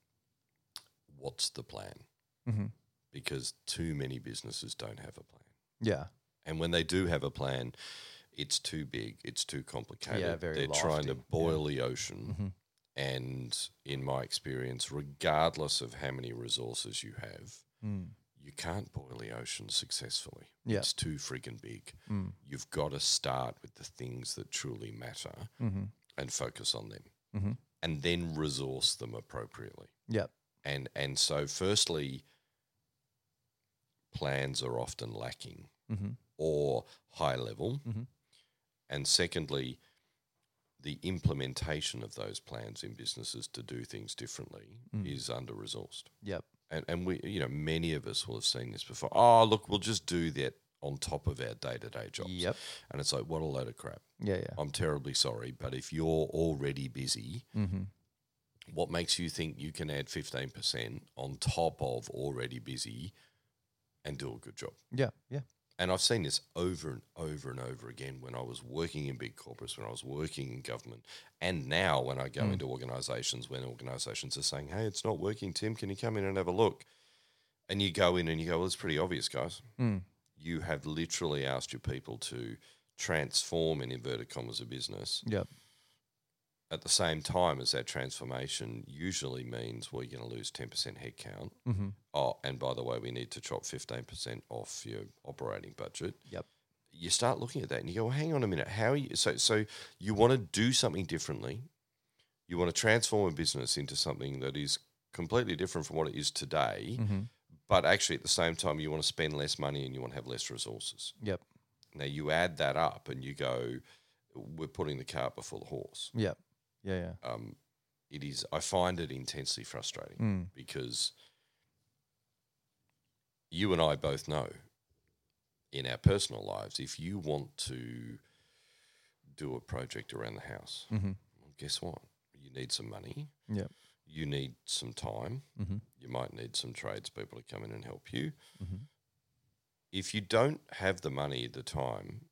what's the plan? Mm-hmm. Because too many businesses don't have a plan. Yeah. And when they do have a plan, it's too big, it's too complicated. Yeah, very They're trying to lofty, yeah. boil the ocean. Mm-hmm. And in my experience, regardless of how many resources you have, Mm. you can't boil the ocean successfully. Yeah. It's too freaking big. Mm. You've got to start with the things that truly matter Mm-hmm. and focus on them. Mm-hmm. And then resource them appropriately. Yep. And and so firstly, plans are often lacking Mm-hmm. or high level. Mhm. And secondly, the implementation of those plans in businesses to do things differently Mm. is under resourced. Yep. And, and we, you know, many of us will have seen this before. Oh, look, we'll just do that on top of our day to day jobs. Yep. And it's like, what a load of crap. Yeah. Yeah. I'm terribly sorry, but if you're already busy, Mm-hmm. what makes you think you can add 15% on top of already busy and do a good job? Yeah. Yeah. And I've seen this over and over and over again when I was working in big corporates, when I was working in government, and now when I go Mm. into organizations, when organizations are saying, hey, it's not working, Tim, can you come in and have a look? And you go in and you go, well, it's pretty obvious, guys. Mm. You have literally asked your people to transform, in inverted commas, a business. Yep. At the same time as that transformation usually means we're going to lose 10% headcount. Mm-hmm. Oh, and by the way, we need to chop 15% off your operating budget. Yep. You start looking at that and you go, well, hang on a minute. How are you? So, so you want to do something differently. You want to transform a business into something that is completely different from what it is today. Mm-hmm. But actually, at the same time, you want to spend less money and you want to have less resources. Yep. Now, you add that up and you go, we're putting the cart before the horse. Yep. Yeah. Yeah. Um, it is, I find it intensely frustrating Mm. because you and I both know in our personal lives, if you want to do a project around the house, Mm-hmm. well, guess what? You need some money. Yep. you need some time. Mm-hmm. You might need some tradespeople to come in and help you. Mm-hmm. If you don't have the money, the time,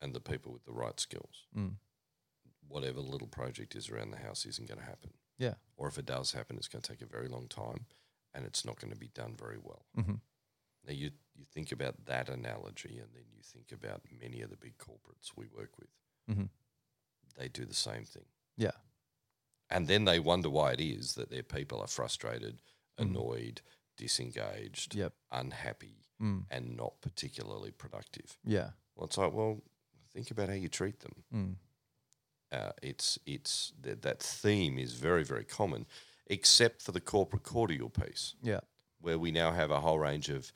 and the people with the right skills, Mm. Whatever little project is around the house isn't going to happen. Yeah. Or if it does happen, it's going to take a very long time and it's not going to be done very well. Mm-hmm. Now, you, you think about that analogy and then you think about many of the big corporates we work with. Mhm. They do the same thing. Yeah. And then they wonder why it is that their people are frustrated, Mhm. annoyed, disengaged, Yep. unhappy, Mm. and not particularly productive. Yeah. Well, it's like, well, think about how you treat them. Mm. Uh, it's it's that that theme is very very common, except for the corporate cordial piece, Yeah. where we now have a whole range of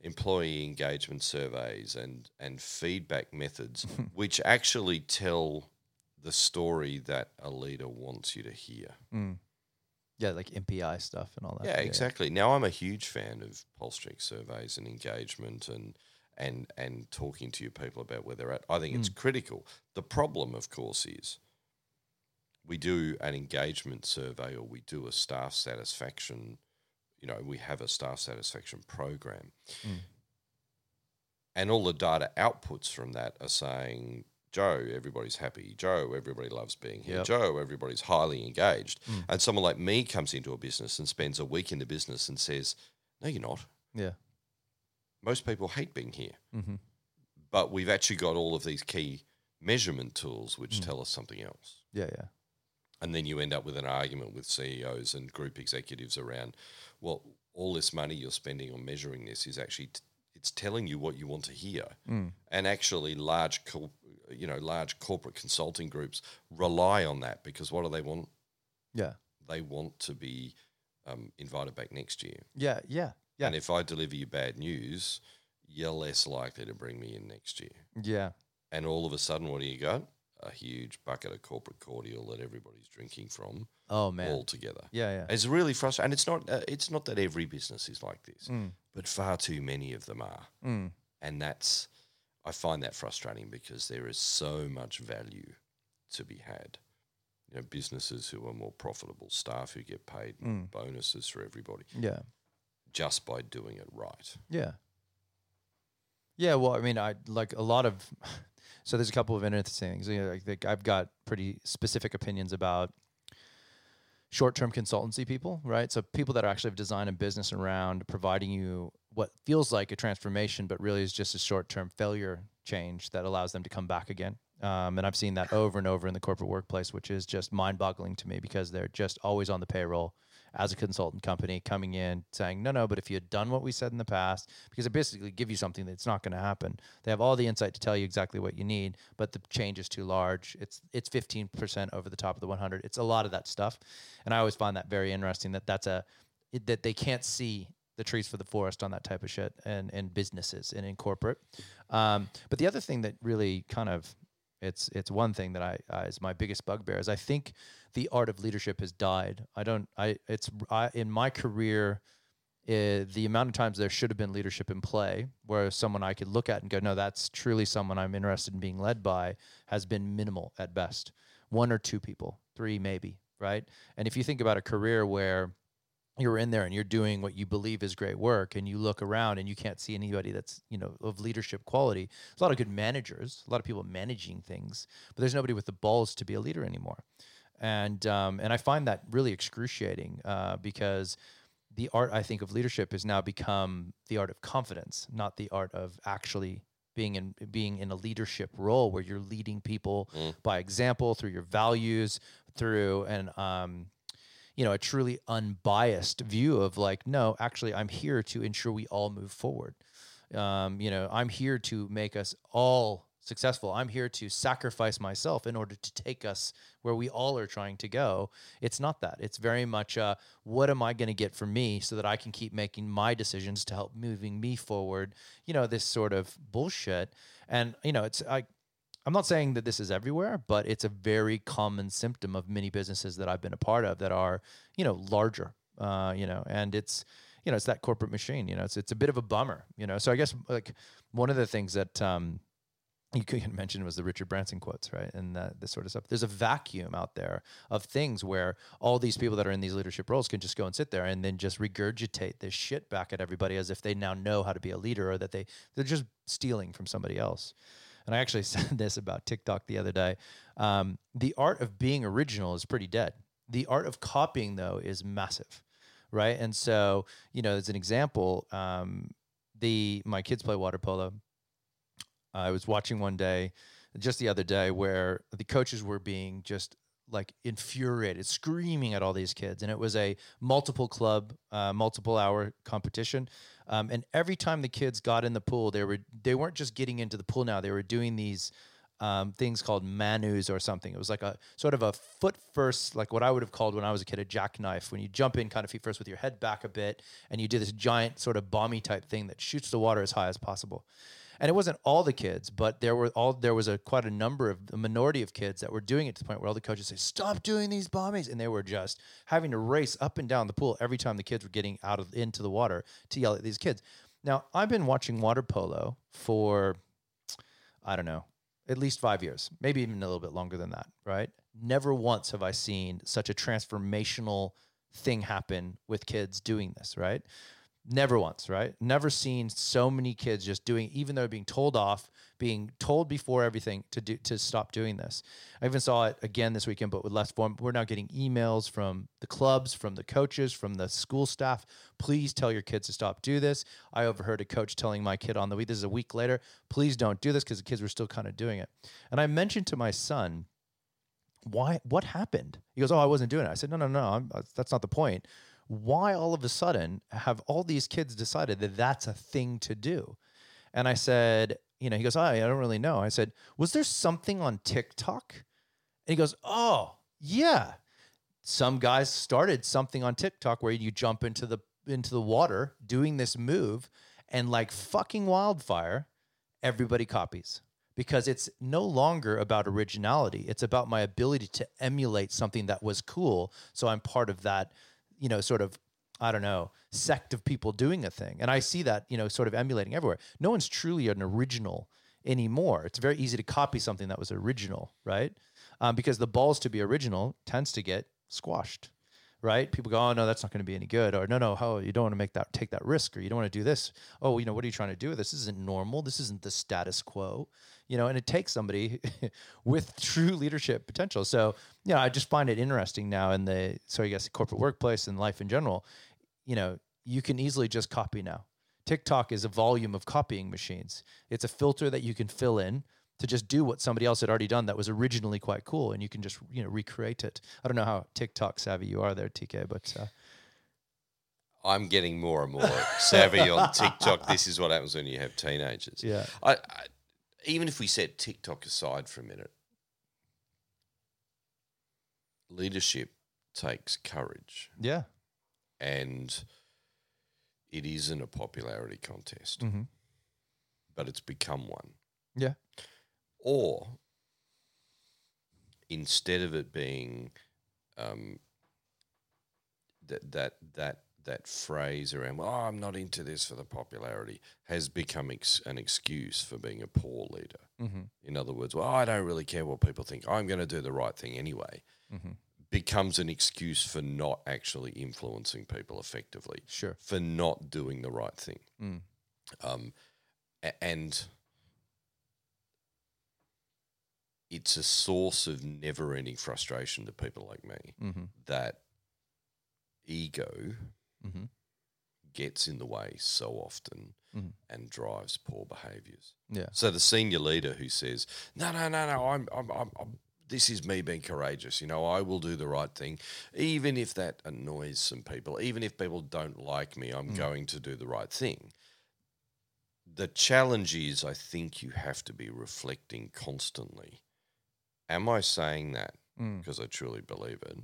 employee engagement surveys and and feedback methods, which actually tell the story that a leader wants you to hear. Mm. Yeah, like MPI stuff and all that. Yeah, exactly. Now I'm a huge fan of pulse surveys and engagement and and and talking to your people about where they're at. I think it's critical. The problem, of course, is we do an engagement survey or we do a staff satisfaction. You know, we have a staff satisfaction program, Mm. and all the data outputs from that are saying. Joe, everybody's happy. Joe, everybody loves being here. Yep. Joe, everybody's highly engaged. Mm. And someone like me comes into a business and spends a week in the business and says, No, you're not. Yeah. Most people hate being here. Mm-hmm. But we've actually got all of these key measurement tools which Mm. tell us something else. Yeah, yeah. And then you end up with an argument with CEOs and group executives around, well, all this money you're spending on measuring this is actually, t- it's telling you what you want to hear. Mm. And actually, large, co- you know, large corporate consulting groups rely on that because what do they want? Yeah. They want to be um, invited back next year. Yeah, yeah. Yeah. And if I deliver you bad news, you're less likely to bring me in next year. Yeah. And all of a sudden, what do you got? A huge bucket of corporate cordial that everybody's drinking from Oh man. all together. Yeah, yeah. It's really frustrating. And it's not. Uh, it's not that every business is like this, Mm. but far too many of them are. Mm. And that's. I find that frustrating because there is so much value to be had. You know, businesses who are more profitable, staff who get paid Mm. bonuses for everybody Yeah. Just by doing it right. Yeah. Yeah, well, I mean, I like a lot of. So there's a couple of interesting things. You know, I think I've got pretty specific opinions about short-term consultancy people, right? So people that actually have designed a business around providing you what feels like a transformation, but really is just a short-term failure change that allows them to come back again. Um, and I've seen that over and over in the corporate workplace, which is just mind-boggling to me because they're just always on the payroll as a consultant company coming in saying, no, no, but if you had done what we said in the past, because they basically give you something that's not going to happen. They have all the insight to tell you exactly what you need, but the change is too large. It's it's 15% over the top of the 100. It's a lot of that stuff. And I always find that very interesting that that's a, that they can't see the trees for the forest on that type of shit and and businesses and in corporate. Um, but the other thing that really kind of it's it's one thing that I uh, is my biggest bugbear is I think the art of leadership has died. I don't I it's I, in my career uh, the amount of times there should have been leadership in play where someone I could look at and go no that's truly someone I'm interested in being led by has been minimal at best. One or two people, three maybe, right? And if you think about a career where you're in there and you're doing what you believe is great work and you look around and you can't see anybody that's you know of leadership quality there's a lot of good managers a lot of people managing things but there's nobody with the balls to be a leader anymore and um, and i find that really excruciating uh, because the art i think of leadership has now become the art of confidence not the art of actually being in being in a leadership role where you're leading people Mm. by example through your values through and um, you know a truly unbiased view of like no actually i'm here to ensure we all move forward. Um, you know i'm here to make us all successful. I'm here to sacrifice myself in order to take us where we all are trying to go. It's not that. It's very much uh, what am i going to get from me so that i can keep making my decisions to help moving me forward? You know this sort of bullshit. And you know it's i I'm not saying that this is everywhere, but it's a very common symptom of many businesses that I've been a part of that are, you know, larger, uh, you know, and it's, you know, it's that corporate machine, you know, it's, it's a bit of a bummer, you know? So I guess like one of the things that, um, you couldn't mention was the Richard Branson quotes, right? And that, this sort of stuff. There's a vacuum out there of things where all these people that are in these leadership roles can just go and sit there and then just regurgitate this shit back at everybody as if they now know how to be a leader or that they they're just stealing from somebody else. And I actually said this about TikTok the other day. Um, the art of being original is pretty dead. The art of copying, though, is massive, right? And so, you know, as an example, um, the my kids play water polo I was watching one day, just the other day, where the coaches were being just like infuriated, screaming at all these kids, and it was a multiple club, uh, multiple hour competition. Um, and every time the kids got in the pool, they were they weren't just getting into the pool now; they were doing these um, things called manus or something. It was like a sort of a foot first, like what I would have called when I was a kid a jackknife, when you jump in kind of feet first with your head back a bit, and you do this giant sort of bomby type thing that shoots the water as high as possible and it wasn't all the kids, but there were all there was a quite a number of a minority of kids that were doing it to the point where all the coaches say, "Stop doing these bombings," and they were just having to race up and down the pool every time the kids were getting out of into the water to yell at these kids. Now I've been watching water polo for I don't know at least five years, maybe even a little bit longer than that. Right? Never once have I seen such a transformational thing happen with kids doing this. Right? Never once, right? Never seen so many kids just doing, even though being told off, being told before everything to do to stop doing this. I even saw it again this weekend, but with less form. We're now getting emails from the clubs, from the coaches, from the school staff. Please tell your kids to stop do this. I overheard a coach telling my kid on the week. This is a week later. Please don't do this because the kids were still kind of doing it. And I mentioned to my son, why? What happened? He goes, "Oh, I wasn't doing it." I said, "No, no, no. I'm, uh, that's not the point." Why all of a sudden have all these kids decided that that's a thing to do? And I said, you know, he goes, oh, I don't really know. I said, was there something on TikTok? And he goes, oh, yeah. Some guys started something on TikTok where you jump into the into the water doing this move and like fucking wildfire, everybody copies because it's no longer about originality. It's about my ability to emulate something that was cool. So I'm part of that you know, sort of, I don't know, sect of people doing a thing. And I see that, you know, sort of emulating everywhere. No one's truly an original anymore. It's very easy to copy something that was original, right? Um, because the balls to be original tends to get squashed, right? People go, oh no, that's not going to be any good, or no, no, how you don't want to make that take that risk, or you don't want to do this. Oh, you know, what are you trying to do? This isn't normal. This isn't the status quo you know, and it takes somebody with true leadership potential. So, you know, I just find it interesting now in the, so I guess corporate workplace and life in general, you know, you can easily just copy now. TikTok is a volume of copying machines. It's a filter that you can fill in to just do what somebody else had already done that was originally quite cool, and you can just you know recreate it. I don't know how TikTok savvy you are there, TK, but uh, I'm getting more and more savvy on TikTok. This is what happens when you have teenagers. Yeah, I, I even if we set TikTok aside for a minute, leadership takes courage. Yeah. And it isn't a popularity contest, mm-hmm. but it's become one. Yeah. Or instead of it being um, that that that that phrase around, oh, I'm not into this for the popularity, has become ex- an excuse for being a poor leader. Mm-hmm. In other words, well, I don't really care what people think. I'm going to do the right thing anyway. Mm-hmm. Becomes an excuse for not actually influencing people effectively. Sure. For not doing the right thing. Mm. Um, and it's a source of never ending frustration to people like me mm-hmm. that ego mm-hmm. gets in the way so often mm-hmm. and drives poor behaviors. Yeah. So the senior leader who says, "No, no, no, no, I'm, I'm, I'm, I'm this is me being courageous. You know, I will do the right thing, even if that annoys some people, even if people don't like me. I'm mm. going to do the right thing." The challenge is, I think you have to be reflecting constantly. Am I saying that mm. because I truly believe it?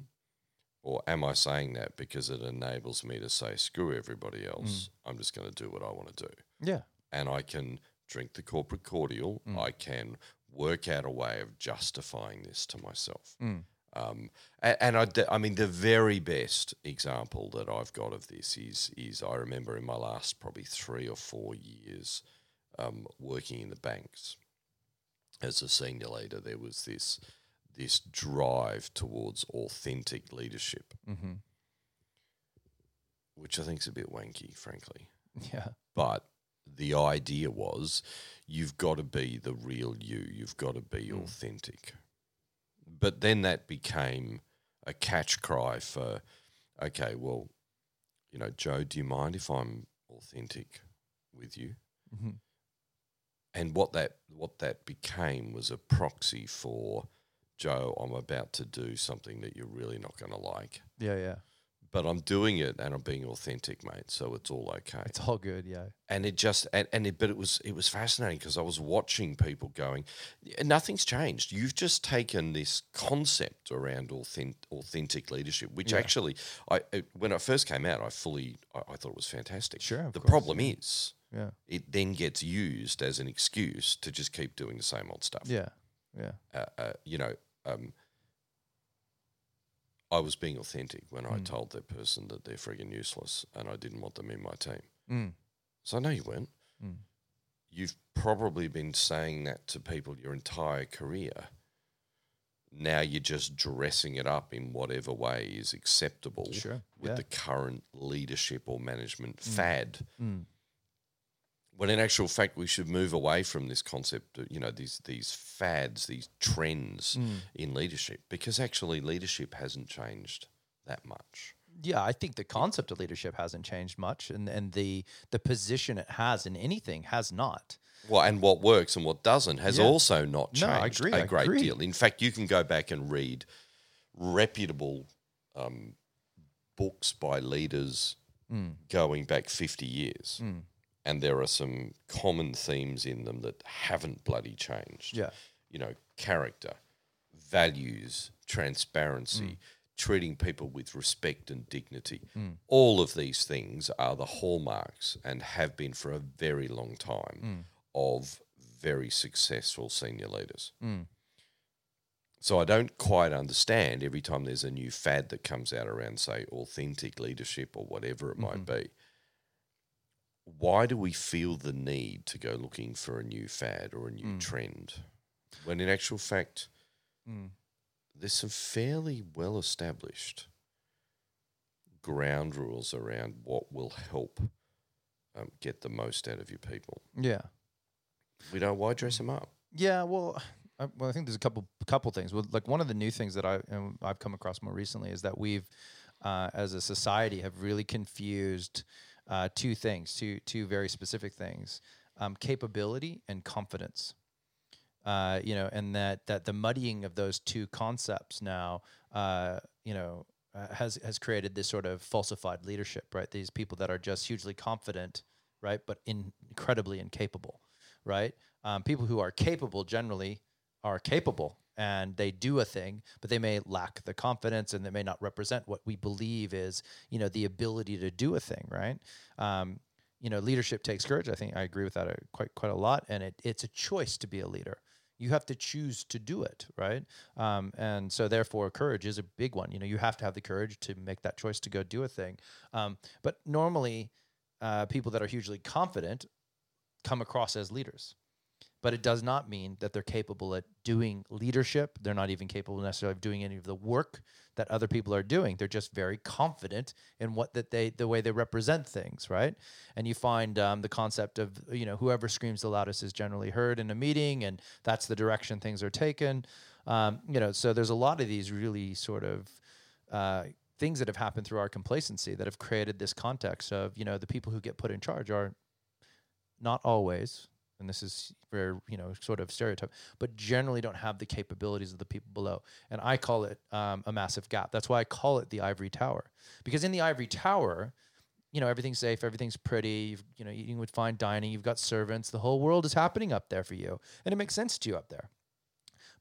Or am I saying that because it enables me to say, screw everybody else, mm. I'm just going to do what I want to do? Yeah. And I can drink the corporate cordial, mm. I can work out a way of justifying this to myself. Mm. Um, and, and I, I mean, the very best example that I've got of this is, is I remember in my last probably three or four years um, working in the banks. As a senior leader, there was this this drive towards authentic leadership, Mm-hmm. which I think is a bit wanky, frankly. Yeah. But the idea was you've got to be the real you, you've got to be Mm. authentic. But then that became a catch cry for, okay, well, you know, Joe, do you mind if I'm authentic with you? Mm-hmm. And what that what that became was a proxy for Joe, I'm about to do something that you're really not going to like. Yeah. Yeah. But I'm doing it and I'm being authentic, mate. So it's all okay. It's all good. Yeah. and it just and, and it, but it was it was fascinating because I was watching people going, nothing's changed. You've just taken this concept around authentic, authentic leadership, which Yeah. actually, I it, when I first came out, I fully I, I thought it was fantastic. Sure, the course, problem is Yeah. it then gets used as an excuse to just keep doing the same old stuff. Yeah. Yeah. Uh, uh, you know, um, I was being authentic when I Mm. told that person that they're friggin' useless and I didn't want them in my team. Mm. So I know you weren't. Mm. You've probably been saying that to people your entire career. Now you're just dressing it up in whatever way is acceptable Sure. with yeah. the current leadership or management fad. When in actual fact, we should move away from this concept, of, you know, these these fads, these trends Mm. in leadership, because actually leadership hasn't changed that much. Yeah, I think the concept of leadership hasn't changed much, and and the the position it has in anything has not. Well, and what works and what doesn't has Yeah. also not No, changed I agree, a I great agree. deal. In fact, you can go back and read reputable um, books by leaders Mm. going back 50 years, Mm. And there are some common themes in them that haven't bloody changed. Yeah. You know, character, values, transparency, treating people with respect and dignity. Mm. All of these things are the hallmarks and have been for a very long time Mm. of very successful senior leaders. Mm. So I don't quite understand every time there's a new fad that comes out around, say, authentic leadership or whatever it might be. Why do we feel the need to go looking for a new fad or a new Mm. trend when, in actual fact, Mm. there's some fairly well established ground rules around what will help um, get the most out of your people? Yeah. We don't. Why dress them up? Yeah, well, I, well, I think there's a couple couple things. Well, like one of the new things that I I've come across more recently is that we've, uh, as a society, have really confused uh, two things, two two very specific things: um, capability and confidence. Uh, you know, and that that the muddying of those two concepts now, uh, you know, uh, has has created this sort of falsified leadership, right? These people that are just hugely confident, right, but in, incredibly incapable, right? Um, people who are capable generally are capable and they do a thing, but they may lack the confidence and they may not represent what we believe is, you know, the ability to do a thing, right? Um, you know, leadership takes courage. I think I agree with that uh, quite quite a lot, and it, it's a choice to be a leader. You have to choose to do it, right? Um, and so, therefore, courage is a big one. You know, you have to have the courage to make that choice to go do a thing. Um, but normally, uh, people that are hugely confident come across as leaders but it does not mean that they're capable at doing leadership. They're not even capable necessarily of doing any of the work that other people are doing. They're just very confident in what that they the way they represent things, right? And you find um, the concept of you know whoever screams the loudest is generally heard in a meeting, and that's the direction things are taken. Um, you know, so there's a lot of these really sort of uh, things that have happened through our complacency that have created this context of you know the people who get put in charge are not always and this is very you know sort of stereotype but generally don't have the capabilities of the people below. And i call it um, a massive gap. That's why i call it the ivory tower. Because in the ivory tower you know everything's safe everything's pretty you've, you know eating with fine dining you've got servants the whole world is happening up there for you and it makes sense to you up there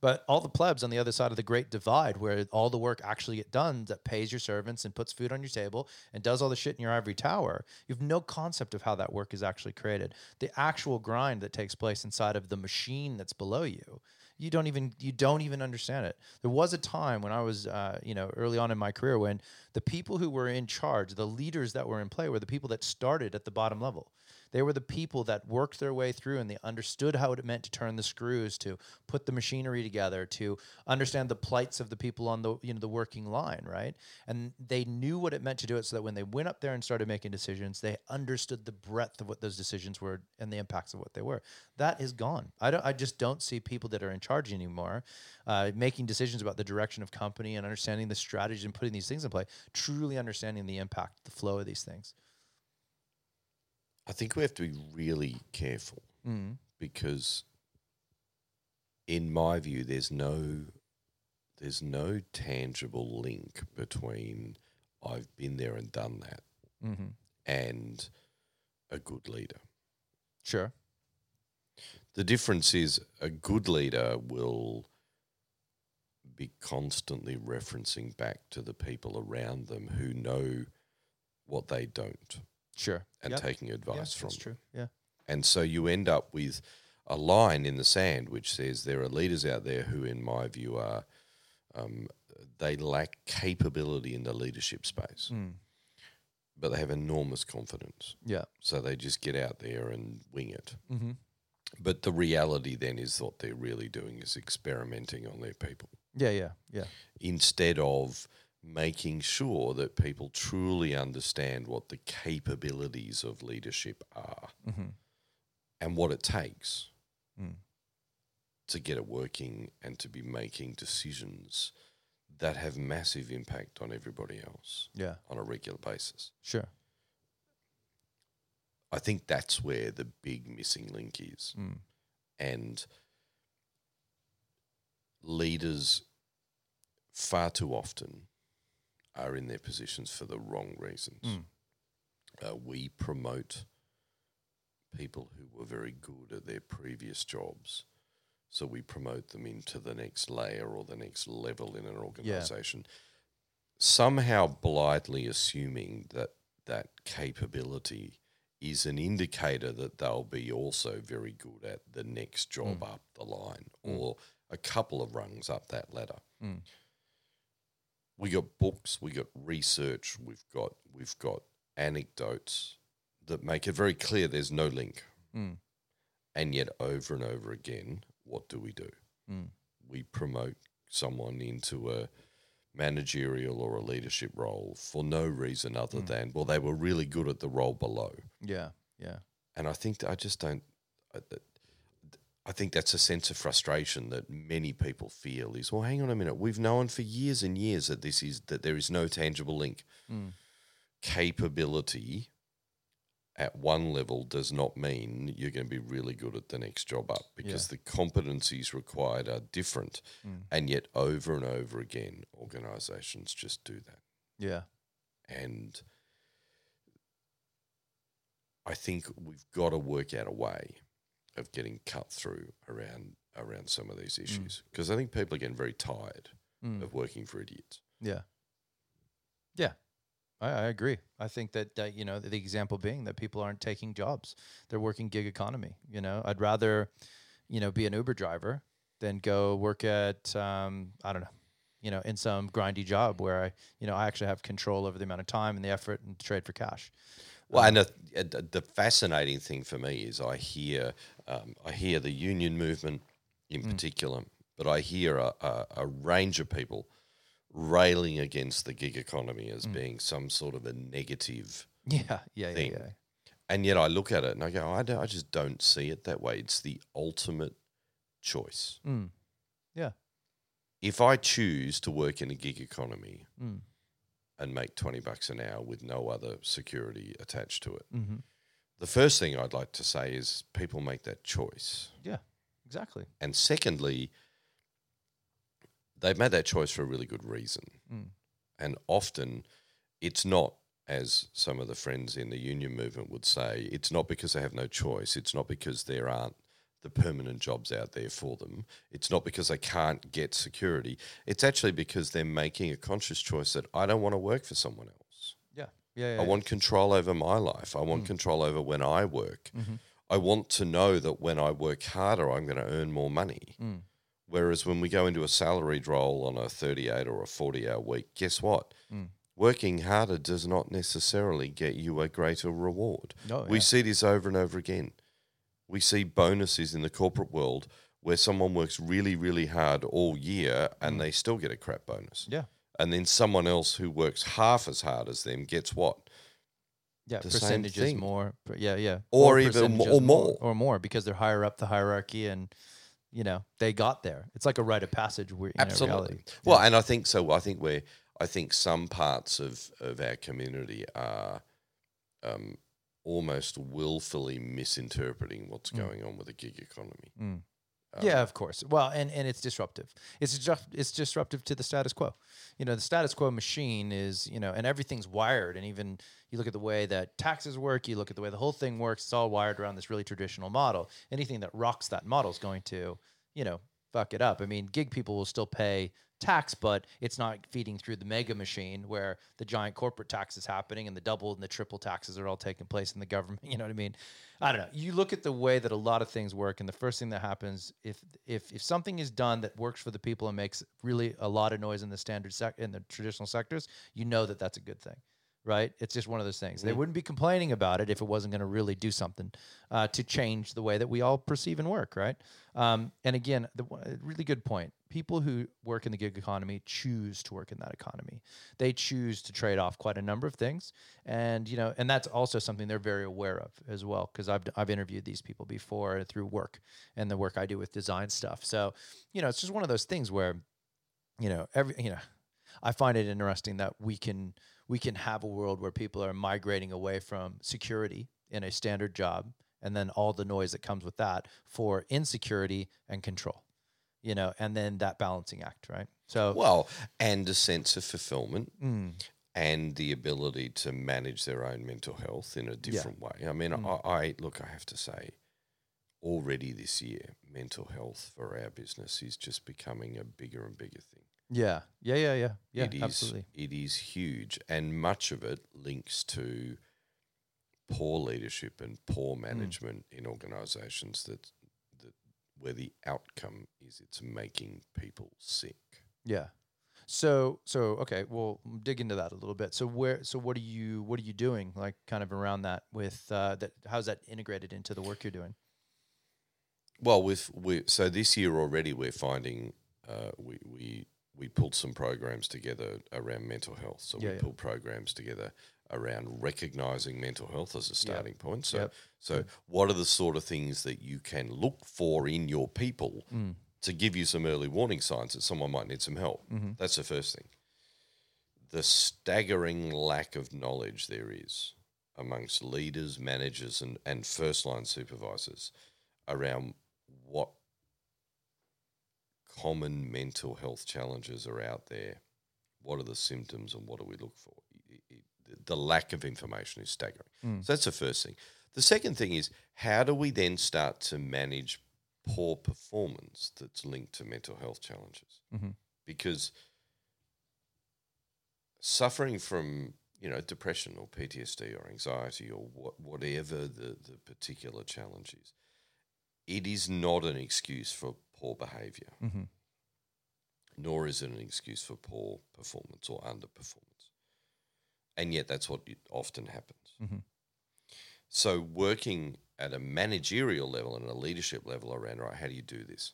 but all the plebs on the other side of the great divide, where all the work actually get done that pays your servants and puts food on your table and does all the shit in your ivory tower, you have no concept of how that work is actually created. The actual grind that takes place inside of the machine that's below you, you don't even you don't even understand it. There was a time when I was, uh, you know, early on in my career when the people who were in charge, the leaders that were in play, were the people that started at the bottom level. They were the people that worked their way through and they understood how it meant to turn the screws, to put the machinery together, to understand the plights of the people on the you know the working line, right? And they knew what it meant to do it so that when they went up there and started making decisions, they understood the breadth of what those decisions were and the impacts of what they were. That is gone. I don't I just don't see people that are in charge anymore uh, making decisions about the direction of company and understanding the strategy and putting these things in play, truly understanding the impact, the flow of these things. I think we have to be really careful Mm. because, in my view, there's no there's no tangible link between I've been there and done that Mm-hmm. and a good leader. Sure. The difference is a good leader will be constantly referencing back to the people around them who know what they don't Sure. and Yep. taking Yeah, advice from that's true. Yeah. And so you end up with a line in the sand which says there are leaders out there who, in my view, are um, they lack capability in the leadership space, Mm. but they have enormous confidence. Yeah. So they just get out there and wing it. Mm-hmm. But the reality then is what they're really doing is experimenting on their people Yeah. Yeah. Yeah. instead of making sure that people truly understand what the capabilities of leadership are Mm-hmm. and what it takes Mm. to get it working and to be making decisions that have massive impact on everybody else Yeah. on a regular basis. Sure. I think that's where the big missing link is. Mm. And leaders far too often are in their positions for the wrong reasons. Mm. Uh, we promote people who were very good at their previous jobs. So we promote them into the next layer or the next level in an organization. Somehow blithely assuming that that capability is an indicator that they'll be also very good at the next job Mm. up the line Mm. or a couple of rungs up that ladder. Mm. We got books, we got research, we've got we've got anecdotes that make it very clear there's no link. Mm. And yet over and over again, what do we do? Mm. We promote someone into a managerial or a leadership role for no reason other Mm. than well they were really good at the role below. Yeah. Yeah. And I think I just don't. I, think that's a sense of frustration that many people feel. Is well, hang on a minute. We've known for years and years that this is that there is no tangible link. Mm. Capability at one level does not mean you're going to be really good at the next job up because the competencies required are different, Mm. and yet over and over again, organisations just do that. Yeah. And I think we've got to work out a way of getting cut through around around some of these issues because I think people are getting very tired Mm. of working for idiots. Yeah. Yeah. I, I agree. I think that, uh, you know, the, the example being that people aren't taking jobs. They're working gig economy. You know, I'd rather, you know, be an Uber driver than go work at, um, I don't know, you know, in some grindy job where I, you know, I actually have control over the amount of time and the effort and trade for cash. Well, Um, and the, uh, the fascinating thing for me is I hear um, I hear the union movement in Mm. particular, but I hear a, a, a range of people railing against the gig economy as Mm. being some sort of a negative Yeah. Yeah. Yeah. Thing. Yeah. And yet I look at it and I go, I, don't, I just don't see it that way. It's the ultimate choice. Mm. If I choose to work in a gig economy Mm. And make 20 bucks an hour with no other security attached to it, Mm-hmm. the first thing I'd like to say is people make that choice. Yeah, exactly. And secondly, they've made that choice for a really good reason. Mm. And often it's not, as some of the friends in the union movement would say, it's not because they have no choice. It's not because there aren't the permanent jobs out there for them. It's not because they can't get security. It's actually because they're making a conscious choice that I don't want to work for someone else. Yeah. Yeah. yeah I want control over my life. I want Mm. control over when I work. Mm-hmm. I want to know that when I work harder, I'm going to earn more money. Mm. Whereas when we go into a salaried role on a 38 or a 40 hour week, guess what? Mm. working harder does not necessarily get you a greater reward. No, We yeah. see this over and over again. We see bonuses in the corporate world where someone works really, really hard all year and they still get a crap bonus. Mm. Yeah. And then someone else who works half as hard as them gets what? Yeah, the percentages more. Yeah, yeah. Or even mo- or more. or more because they're higher up the hierarchy, and you know they got there. It's like a rite of passage. Where, Absolutely. Reality. Well, and I think so. I think we're. I think some parts of of our community are um, almost willfully misinterpreting what's Mm. going on with the gig economy. Mm. Um, yeah, of course. Well, and, and it's disruptive. It's just it's disruptive to the status quo. You know, the status quo machine is you know, and everything's wired. And even you look at the way that taxes work, you look at the way the whole thing works. It's all wired around this really traditional model. Anything that rocks that model is going to you know fuck it up. I mean, gig people will still pay tax, but it's not feeding through the mega machine where the giant corporate tax is happening and the double and the triple taxes are all taking place in the government. You know what I mean? I don't know. You look at the way that a lot of things work, and the first thing that happens if if if something is done that works for the people and makes really a lot of noise in the standard sec in the traditional sectors, you know that that's a good thing, right? It's just one of those things. They Mhm. wouldn't be complaining about it if it wasn't going to really do something uh, to change the way that we all perceive and work, right? Um, and again, the really good point. People who work in the gig economy choose to work in that economy. They choose to trade off quite a number of things, and you know, and that's also something they're very aware of as well. Because I've I've interviewed these people before through work and the work I do with design stuff. So you know, it's just one of those things where, you know, every you know, I find it interesting that we can we can have a world where people are migrating away from security in a standard job and then all the noise that comes with that for insecurity and control you know and then that balancing act right so Well, and a sense of fulfillment mm, and the ability to manage their own mental health in a different way. I mean, Mm. I, I look. I have to say, already this year, mental health for our business is just becoming a bigger and bigger thing. Yeah. Yeah yeah yeah. Yeah It is- absolutely. It is huge, and much of it links to poor leadership and poor Mm. management in organisations that that where the outcome is it's making people sick. yeah. So so okay we'll dig into that a little bit. So where so what are you what are you doing like kind of around that with uh that how's that integrated into the work you're doing? Well, with we so this year already, we're finding uh, we we we pulled some programs together around mental health. So Yeah, we yeah. pulled programs together around recognizing mental health as a starting point. So Yep. so what are the sort of things that you can look for in your people mm. to give you some early warning signs that someone might need some help? hmm That's the first thing. The staggering lack of knowledge there is amongst leaders, managers, and, and first line supervisors around what common mental health challenges are out there. What are the symptoms and what do we look for? It- it- the lack of information is staggering. Mm. So that's the first thing. The second thing is how do we then start to manage poor performance that's linked to mental health challenges? Mhm. Because suffering from you know depression or PTSD or anxiety or what, whatever the, the particular challenge is, it is not an excuse for poor behaviour, hmm nor is it an excuse for poor performance or underperformance. And yet, that's what often happens. Mhm. So, working at a managerial level and a leadership level around, right, how do you do this?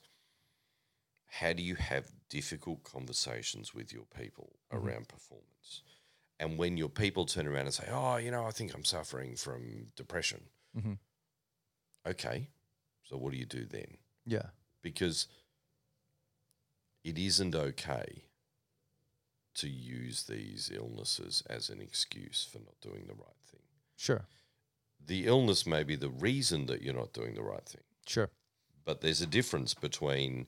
How do you have difficult conversations with your people Mhm. around performance? And when your people turn around and say, oh, you know, I think I'm suffering from depression. Mhm. Okay. So, what do you do then? yeah because it isn't okay to use these illnesses as an excuse for not doing the right thing. sure. The illness may be the reason that you're not doing the right thing, sure. But there's a difference between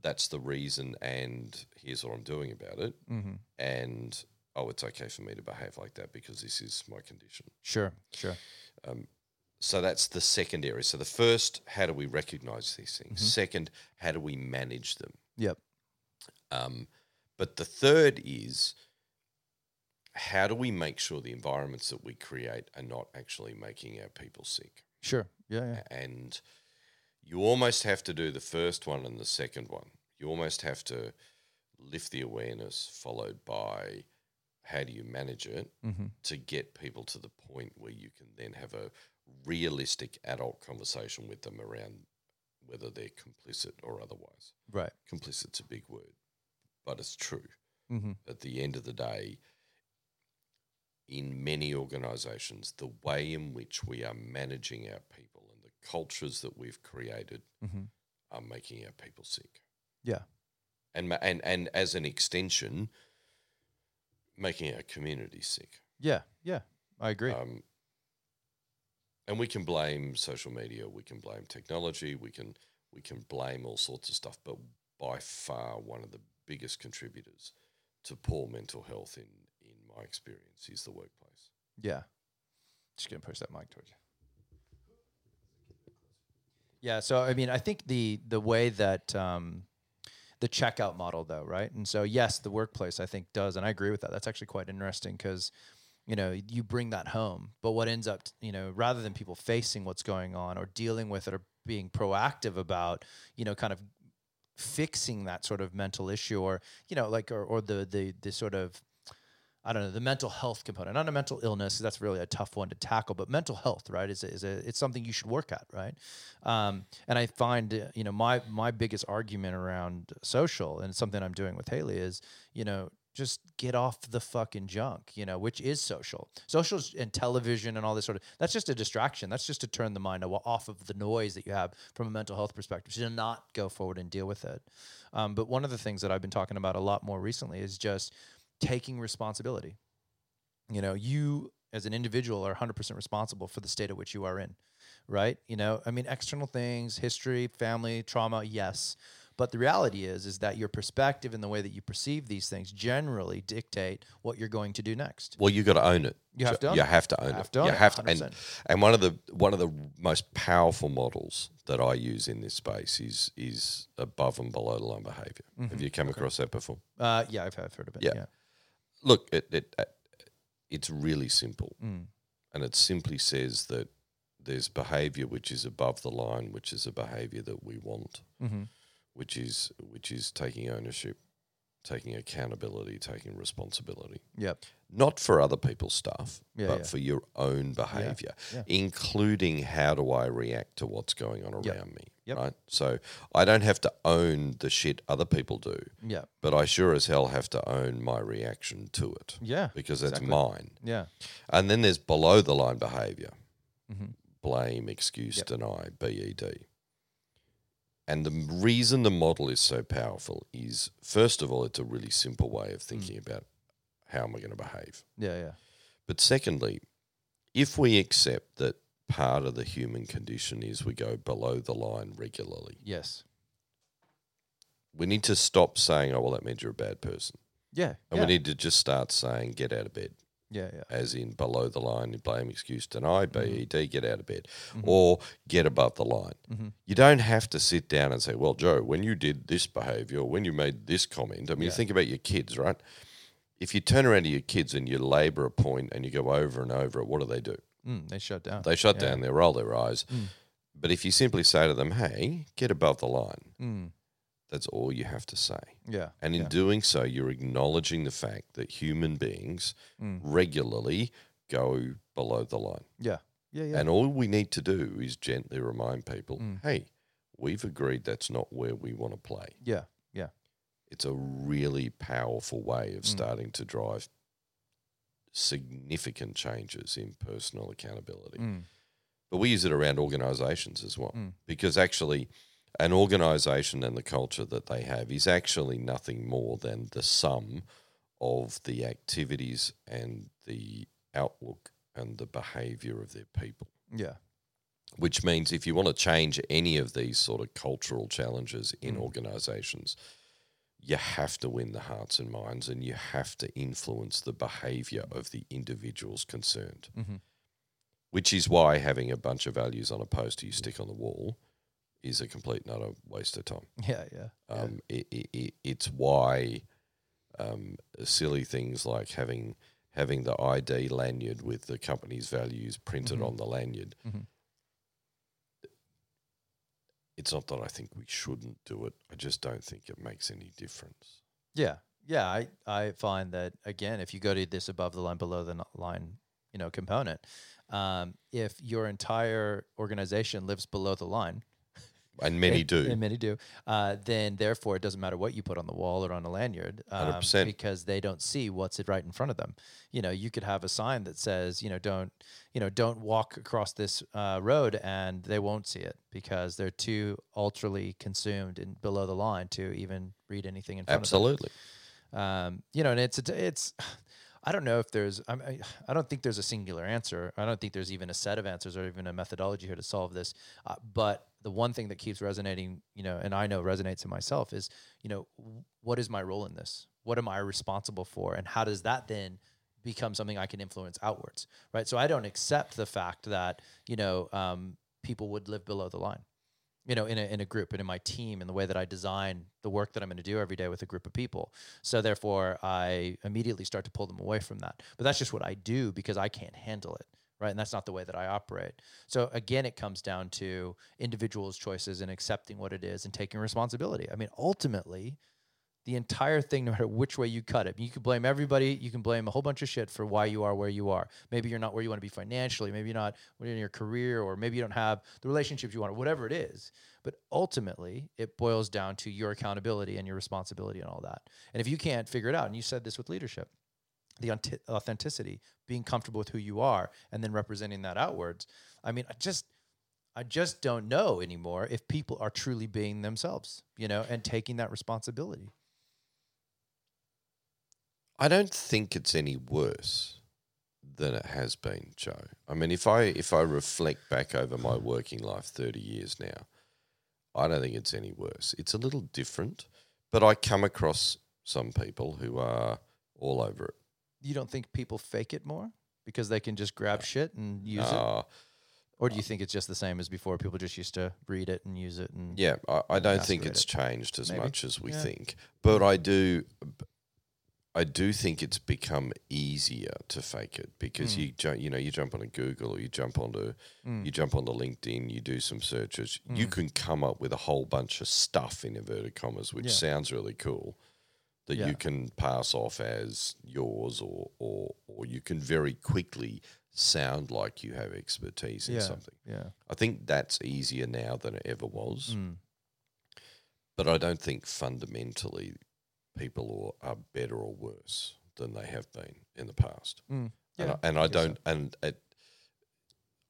that's the reason and here's what I'm doing about it hmm and oh it's okay for me to behave like that because this is my condition. sure sure. Um, so that's the second area. So the first, how do we recognize these things? Mhm. Second, how do we manage them? Yep. Um, but the third is how do we make sure the environments that we create are not actually making our people sick? sure yeah yeah And you almost have to do the first one and the second one. You almost have to lift the awareness, followed by how do you manage it Mm-hmm. to get people to the point where you can then have a realistic adult conversation with them around whether they're complicit or otherwise. Right. Complicit's a big word, but it's true. Mm-hmm. At the end of the day, in many organizations, the way in which we are managing our people and the cultures that we've created Mm-hmm. are making our people sick. Yeah. And, and, and as an extension, making our community sick. Yeah. Yeah. I agree. Um, and we can blame social media, we can blame technology, we can we can blame all sorts of stuff, but by far one of the biggest contributors to poor mental health in in my experience is the workplace. Yeah. Just gonna push that mic towards you. Yeah, so I mean, I think the the way that um, the checkout model, though, right? And so, yes, the workplace I think does, and I agree with that. That's actually quite interesting because you know you bring that home, but what ends up, you know, rather than people facing what's going on or dealing with it or being proactive about, you know, kind of fixing that sort of mental issue or you know like or, or the the the sort of I don't know the mental health component, not a mental illness. That's really a tough one to tackle, but mental health, right, is a, is a it's something you should work at, right? Um, and I find you know my my biggest argument around social and something I'm doing with Haley is you know just get off the fucking junk, you know, which is social. Social and television and all this sort of that's just a distraction. That's just to turn the mind off of the noise that you have from a mental health perspective. To not go forward and deal with it. Um, but one of the things that I've been talking about a lot more recently is just taking responsibility. You know, you as an individual are 100% responsible for the state of which you are in, right? You know, I mean, external things, history, family, trauma, yes. But the reality is, is that your perspective and the way that you perceive these things generally dictate what you're going to do next. Well, you got to own it. You have to own you it. have to own Have it. to own you it, have to, and and one of the one of the most powerful models that I use in this space is is above and below the line behavior. Have you come across that before? Uh, yeah, I've, I've heard of it. Yeah. Yeah. Look, it, it uh, it's really simple, Mm. and it simply says that there's behavior which is above the line, which is a behavior that we want, Mm-hmm. Which is which is taking ownership, taking accountability, taking responsibility. Yep. not for other people's stuff, Yeah, but yeah. for your own behavior, yeah. including how do I react to what's going on Yep. around me. Yep. Right. So I don't have to own the shit other people do, Yeah. but I sure as hell have to own my reaction to it Yeah. because that's Exactly. mine. Yeah. And then there's below the line behavior Mhm. blame, excuse, Yep. deny, BED. And the reason the model is so powerful is, first of all, it's a really simple way of thinking Mm. about how am I going to behave. Yeah. Yeah. But secondly, if we accept that part of the human condition is we go below the line regularly, Yes. we need to stop saying, oh, well, that means you're a bad person. Yeah. And yeah. we need to just start saying, get out of bed, yeah. Yeah. as in below the line, blame, excuse, deny, BED, get out of bed, Mhm. or get above the line. Mm-hmm. You don't have to sit down and say, well, Joe, when you did this behavior, when you made this comment, I mean, you Yeah. think about your kids, right? If you turn around to your kids and you labour a point and you go over and over it, what do they do? Mm, they shut down. They shut Yeah. down, they roll their eyes. Mm. But if you simply say to them, hey, get above the line, Mm, that's all you have to say. yeah. And in yeah. doing so, you're acknowledging the fact that human beings Mm. regularly go below the line. Yeah. Yeah. Yeah. And all we need to do is gently remind people, Mm. hey, we've agreed that's not where we want to play. yeah. Yeah. It's a really powerful way of Mm. starting to drive significant changes in personal accountability. Mm, But we use it around organizations as well. Mm. Because actually, an organization and the culture that they have is actually nothing more than the sum of the activities and the outlook and the behavior of their people. yeah. Which means if you want to change any of these sort of cultural challenges in Mm. organizations, you have to win the hearts and minds and you have to influence the behavior of the individuals concerned Mm-hmm. which is why having a bunch of values on a poster you stick on the wall is a complete and utter waste of time. Yeah. Yeah. yeah. Um, it, it, it, it's why um, silly things like having having the ID lanyard with the company's values printed Mhm. on the lanyard. Mhm. It's not that I think we shouldn't do it. I just don't think it makes any difference. Yeah. Yeah, I, I find that again, if you go to this above the line, below the line, you know, component, um, if your entire organization lives below the line, And many do. and many do, uh, then therefore it doesn't matter what you put on the wall or on a lanyard, um, 100%. because they don't see what's right in front of them. You know, you could have a sign that says, you know, don't, you know, don't walk across this uh, road, and they won't see it because they're too ultrally consumed and below the line to even read anything in front of them Absolutely. um, you know, and it's it's. I don't know if there's. I'm, I I don't think there's a singular answer. I don't think there's even a set of answers or even a methodology here to solve this. Uh, but the one thing that keeps resonating, you know, and I know resonates in myself is, you know, what is my role in this? What am I responsible for, and how does that then become something I can influence outwards, right? So I don't accept the fact that you know um, people would live below the line you know, in a, in a group and in my team and the way that I design the work that I'm going to do every day with a group of people. So therefore, I immediately start to pull them away from that. But that's just what I do because I can't handle it, right? And that's not the way that I operate. So again, it comes down to individuals' choices and accepting what it is and taking responsibility. I mean, ultimately, the entire thing, no matter which way you cut it, you can blame everybody. You can blame a whole bunch of shit for why you are where you are. Maybe you're not where you want to be financially. Maybe you're not in your career, or maybe you don't have the relationships you want, or whatever it is. But ultimately, it boils down to your accountability and your responsibility and all that. And if you can't figure it out, and you said this with leadership, the authenticity, being comfortable with who you are, and then representing that outwards. I mean, I just. I just don't know anymore if people are truly being themselves, you know, and taking that responsibility. I don't think it's any worse than it has been, Joe. I mean, if I if I reflect back over my working life, thirty years now, I don't think it's any worse. It's a little different, but I come across some people who are all over it. You don't think people fake it more because they can just grab shit and use it, Uh, or do you think it's just the same as before? People just used to read it and use it, and yeah, I, I don't think it's it. changed as Maybe. much as we Yeah. think, but I do. I do think it's become easier to fake it because Mm. you ju- you know you jump on a Google or you jump onto Mm. you jump onto LinkedIn, you do some searches, you Mm. can come up with a whole bunch of stuff in inverted commas, which sounds really cool. That Yeah. you can pass off as yours, or or or you can very quickly sound like you have expertise in Yeah. something. yeah, I think that's easier now than it ever was, Mm. but I don't think fundamentally people are, are better or worse than they have been in the past. Mm. And Yeah, I, and I so. don't, and it,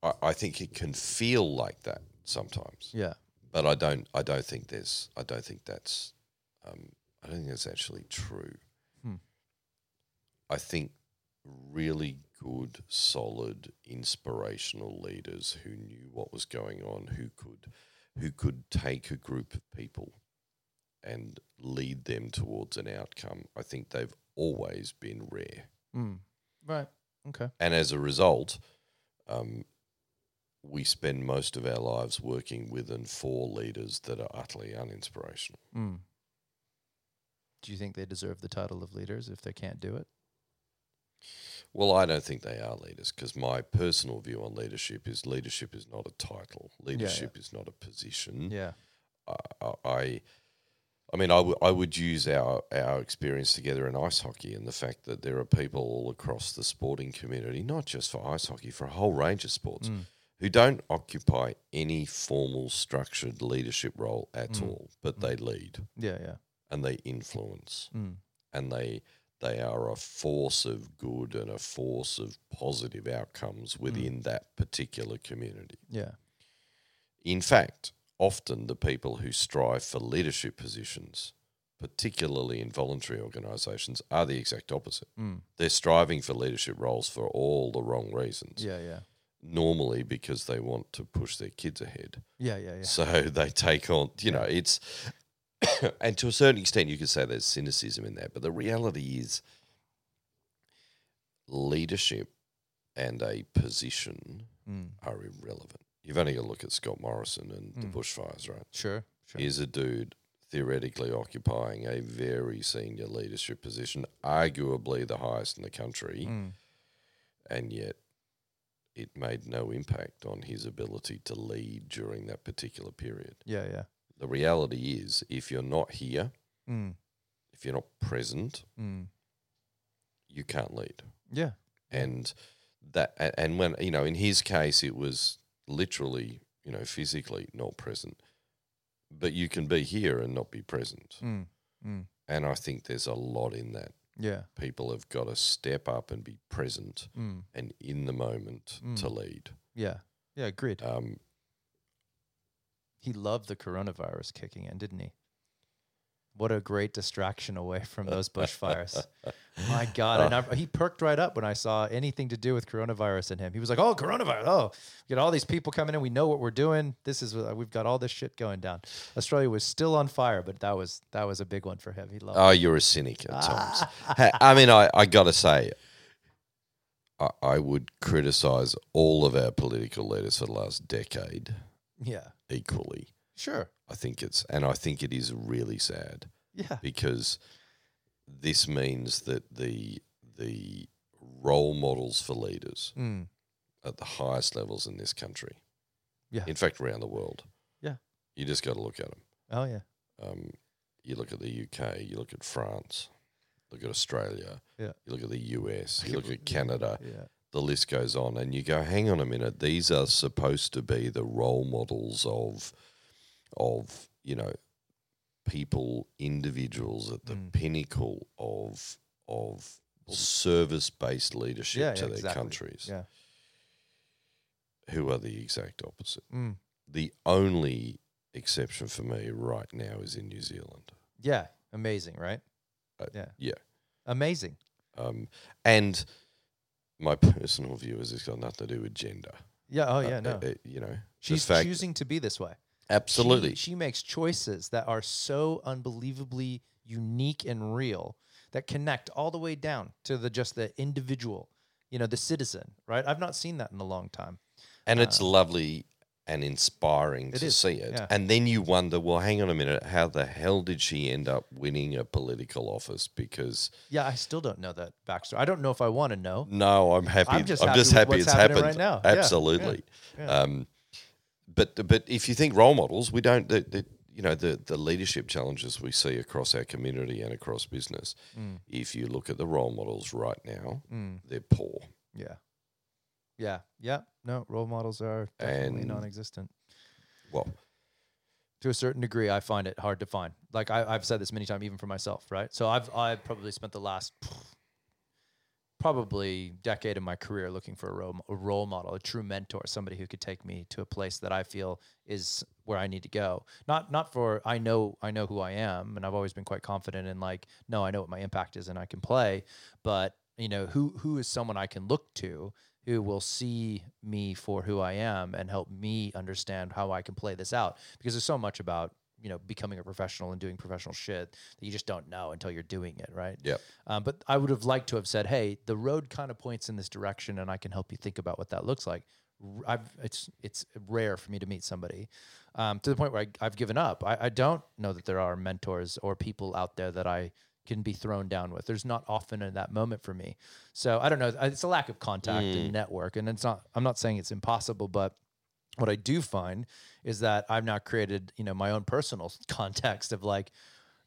I, I think it can feel like that sometimes, yeah, but I don't, I don't think there's, I don't think that's, um, I don't think that's actually true. Hmm. I think really good, solid, inspirational leaders who knew what was going on, who could, who could take a group of people and lead them towards an outcome. I think they've always been rare. mm. right, okay, And as a result, um, we spend most of our lives working with and for leaders that are utterly uninspirational. mm. Do you think they deserve the title of leaders if they can't do it? Well, I don't think they are leaders because my personal view on leadership is leadership is not a title. Leadership is not a position. Yeah, I, I, I mean, I, w- I would use our, our experience together in ice hockey and the fact that there are people all across the sporting community, not just for ice hockey, for a whole range of sports, Mm. who don't occupy any formal structured leadership role at Mm. all, but they lead yeah, yeah, and they influence mm. and they they are a force of good and a force of positive outcomes within that particular community. yeah, In fact, often the people who strive for leadership positions, particularly in voluntary organisations, are the exact opposite. mm. They're striving for leadership roles for all the wrong reasons. yeah, yeah, Normally because they want to push their kids ahead. yeah, yeah, yeah. So they take on, you know, it's, and to a certain extent, you could say there's cynicism in that. But the reality is, leadership and a position Mm. are irrelevant. You've only got to look at Scott Morrison and the Mm. bushfires, right? Sure, sure. Here's a dude theoretically occupying a very senior leadership position, arguably the highest in the country, Mm. and yet it made no impact on his ability to lead during that particular period. Yeah, yeah. The reality is, if you're not here, Mm. if you're not present, Mm. you can't lead. Yeah. And that and when you know in his case it was literally you know physically not present, but you can be here and not be present. Mm. Mm. And I think there's a lot in that. Yeah. People have got to step up and be present Mm. and in the moment to Mm. lead. Yeah. Yeah. Agreed. Um, He loved the coronavirus kicking in, didn't he? What a great distraction away from those bushfires. My God. And I, he perked right up when I saw anything to do with coronavirus in him. He was like, oh, coronavirus. Oh, we got all these people coming in. We know what we're doing. This is, uh, we've got all this shit going down. Australia was still on fire, but that was, that was a big one for him. He loved oh, you're a cynic at times. Ha- I mean, I, I got to say, I, I would criticize all of our political leaders for the last decade Yeah. Equally. Sure. I think it's, and I think it is really sad Yeah. because this means that the the role models for leaders Mm. at the highest levels in this country, Yeah. in fact, around the world, Yeah. you just got to look at them. Oh, yeah. Um, you look at the UK, you look at France, look at Australia, Yeah. you look at the US, you look at Canada. Yeah. The list goes on, and you go, "Hang on a minute, these are supposed to be the role models of, of you know, people, individuals at the Mm. pinnacle of of service-based leadership Yeah, to yeah, their exactly. countries, Yeah. who are the exact opposite. Mm. The only exception for me right now is in New Zealand. Yeah. Amazing, right? Uh, yeah. yeah. Amazing. Um, and my personal view is it's got nothing to do with gender. Yeah. Oh, Uh, yeah. No. uh, uh, you know, She's fact, choosing to be this way. absolutely. She, she makes choices that are so unbelievably unique and real that connect all the way down to the just the individual, you know, the citizen, right? I've not seen that in a long time. and it's lovely and inspiring It to is, see it. yeah. And then you wonder, well, hang on a minute, how the hell did she end up winning a political office? Because Yeah, I still don't know that backstory. I don't know if I want to know. no, I'm happy. I'm I'm just just, happy it's happened. right now. Yeah, yeah, Absolutely. yeah. Um, but but if you think role models, we don't. The, the, you know the the leadership challenges we see across our community and across business. Mm. If you look at the role models right now, Mm, they're poor. yeah. Yeah. Yeah. No, role models are definitely And- non-existent. Well, to a certain degree, I find it hard to find. Like I, I've said this many times, even for myself, right? So I've I've probably spent the last probably decade of my career looking for a role, a role model, a true mentor, somebody who could take me to a place that I feel is where I need to go. Not not for I know I know who I am, and I've always been quite confident in like, no, I know what my impact is and I can play. But you know, who who is someone I can look to who will see me for who I am and help me understand how I can play this out. Because there's so much about you know becoming a professional and doing professional shit that you just don't know until you're doing it, right? Yep. Um, but I would have liked to have said, "Hey, the road kind of points in this direction, and I can help you think about what that looks like." I've, it's it's rare for me to meet somebody um, to the point where I, I've given up. I, I don't know that there are mentors or people out there that I can be thrown down with. There's not often in that moment for me. So I don't know. It's a lack of contact and mm. network, and it's not. I'm not saying it's impossible, but what I do find is that I've now created, you know, my own personal context of like,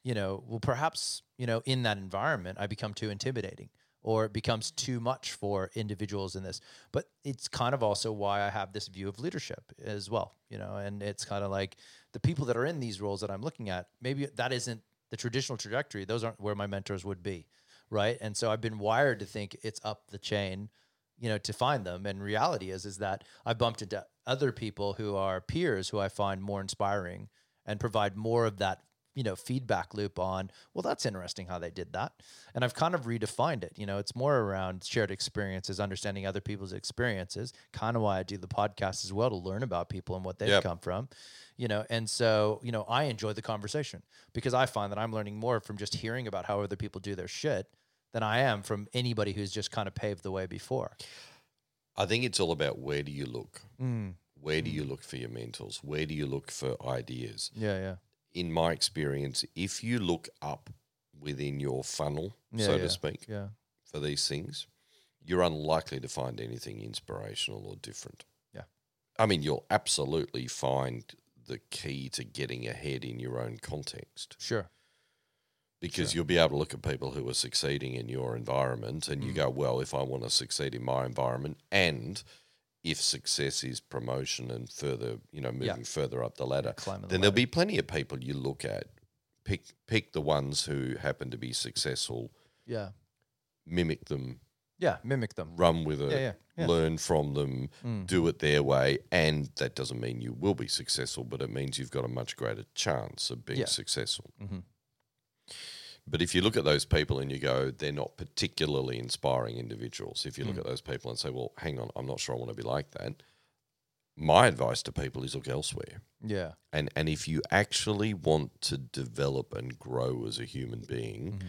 you know, well, perhaps, you know, in that environment, I become too intimidating or it becomes too much for individuals in this. But it's kind of also why I have this view of leadership as well, you know, and it's kind of like the people that are in these roles that I'm looking at, maybe that isn't the traditional trajectory. Those aren't where my mentors would be. Right. And so I've been wired to think it's up the chain you know to find them and reality is is that i bumped into other people who are peers who i find more inspiring and provide more of that you know feedback loop on well that's interesting how they did that and i've kind of redefined it you know it's more around shared experiences understanding other people's experiences kind of why i do the podcast as well to learn about people and what they've Yep. come from you know and so you know i enjoy the conversation because i find that i'm learning more from just hearing about how other people do their shit than i am from anybody who's just kind of paved the way before I think it's all about where do you look? mm. Where do you look for your mentors? Where do you look for ideas? yeah yeah In my experience, if you look up within your funnel, Yeah, so yeah. to speak, yeah for these things, you're unlikely to find anything inspirational or different. Yeah. I mean, you'll absolutely find the key to getting ahead in your own context. sure because Sure. you'll be able to look at people who are succeeding in your environment and you Mm. go, well, if I want to succeed in my environment and if success is promotion and further, you know, Yeah. moving further up the ladder, the then there'll be plenty of people you look at. Pick pick the ones who happen to be successful, yeah, mimic them, yeah, mimic them. run with it, Yeah, yeah, yeah. learn from them, Mm. do it their way, and that doesn't mean you will be successful, but it means you've got a much greater chance of being Yeah. successful. Mhm. But if you look at those people and you go, they're not particularly inspiring individuals. If you look Mm. at those people and say, well, hang on, I'm not sure I want to be like that. My advice to people is look elsewhere. Yeah, And and if you actually want to develop and grow as a human being, Mhm.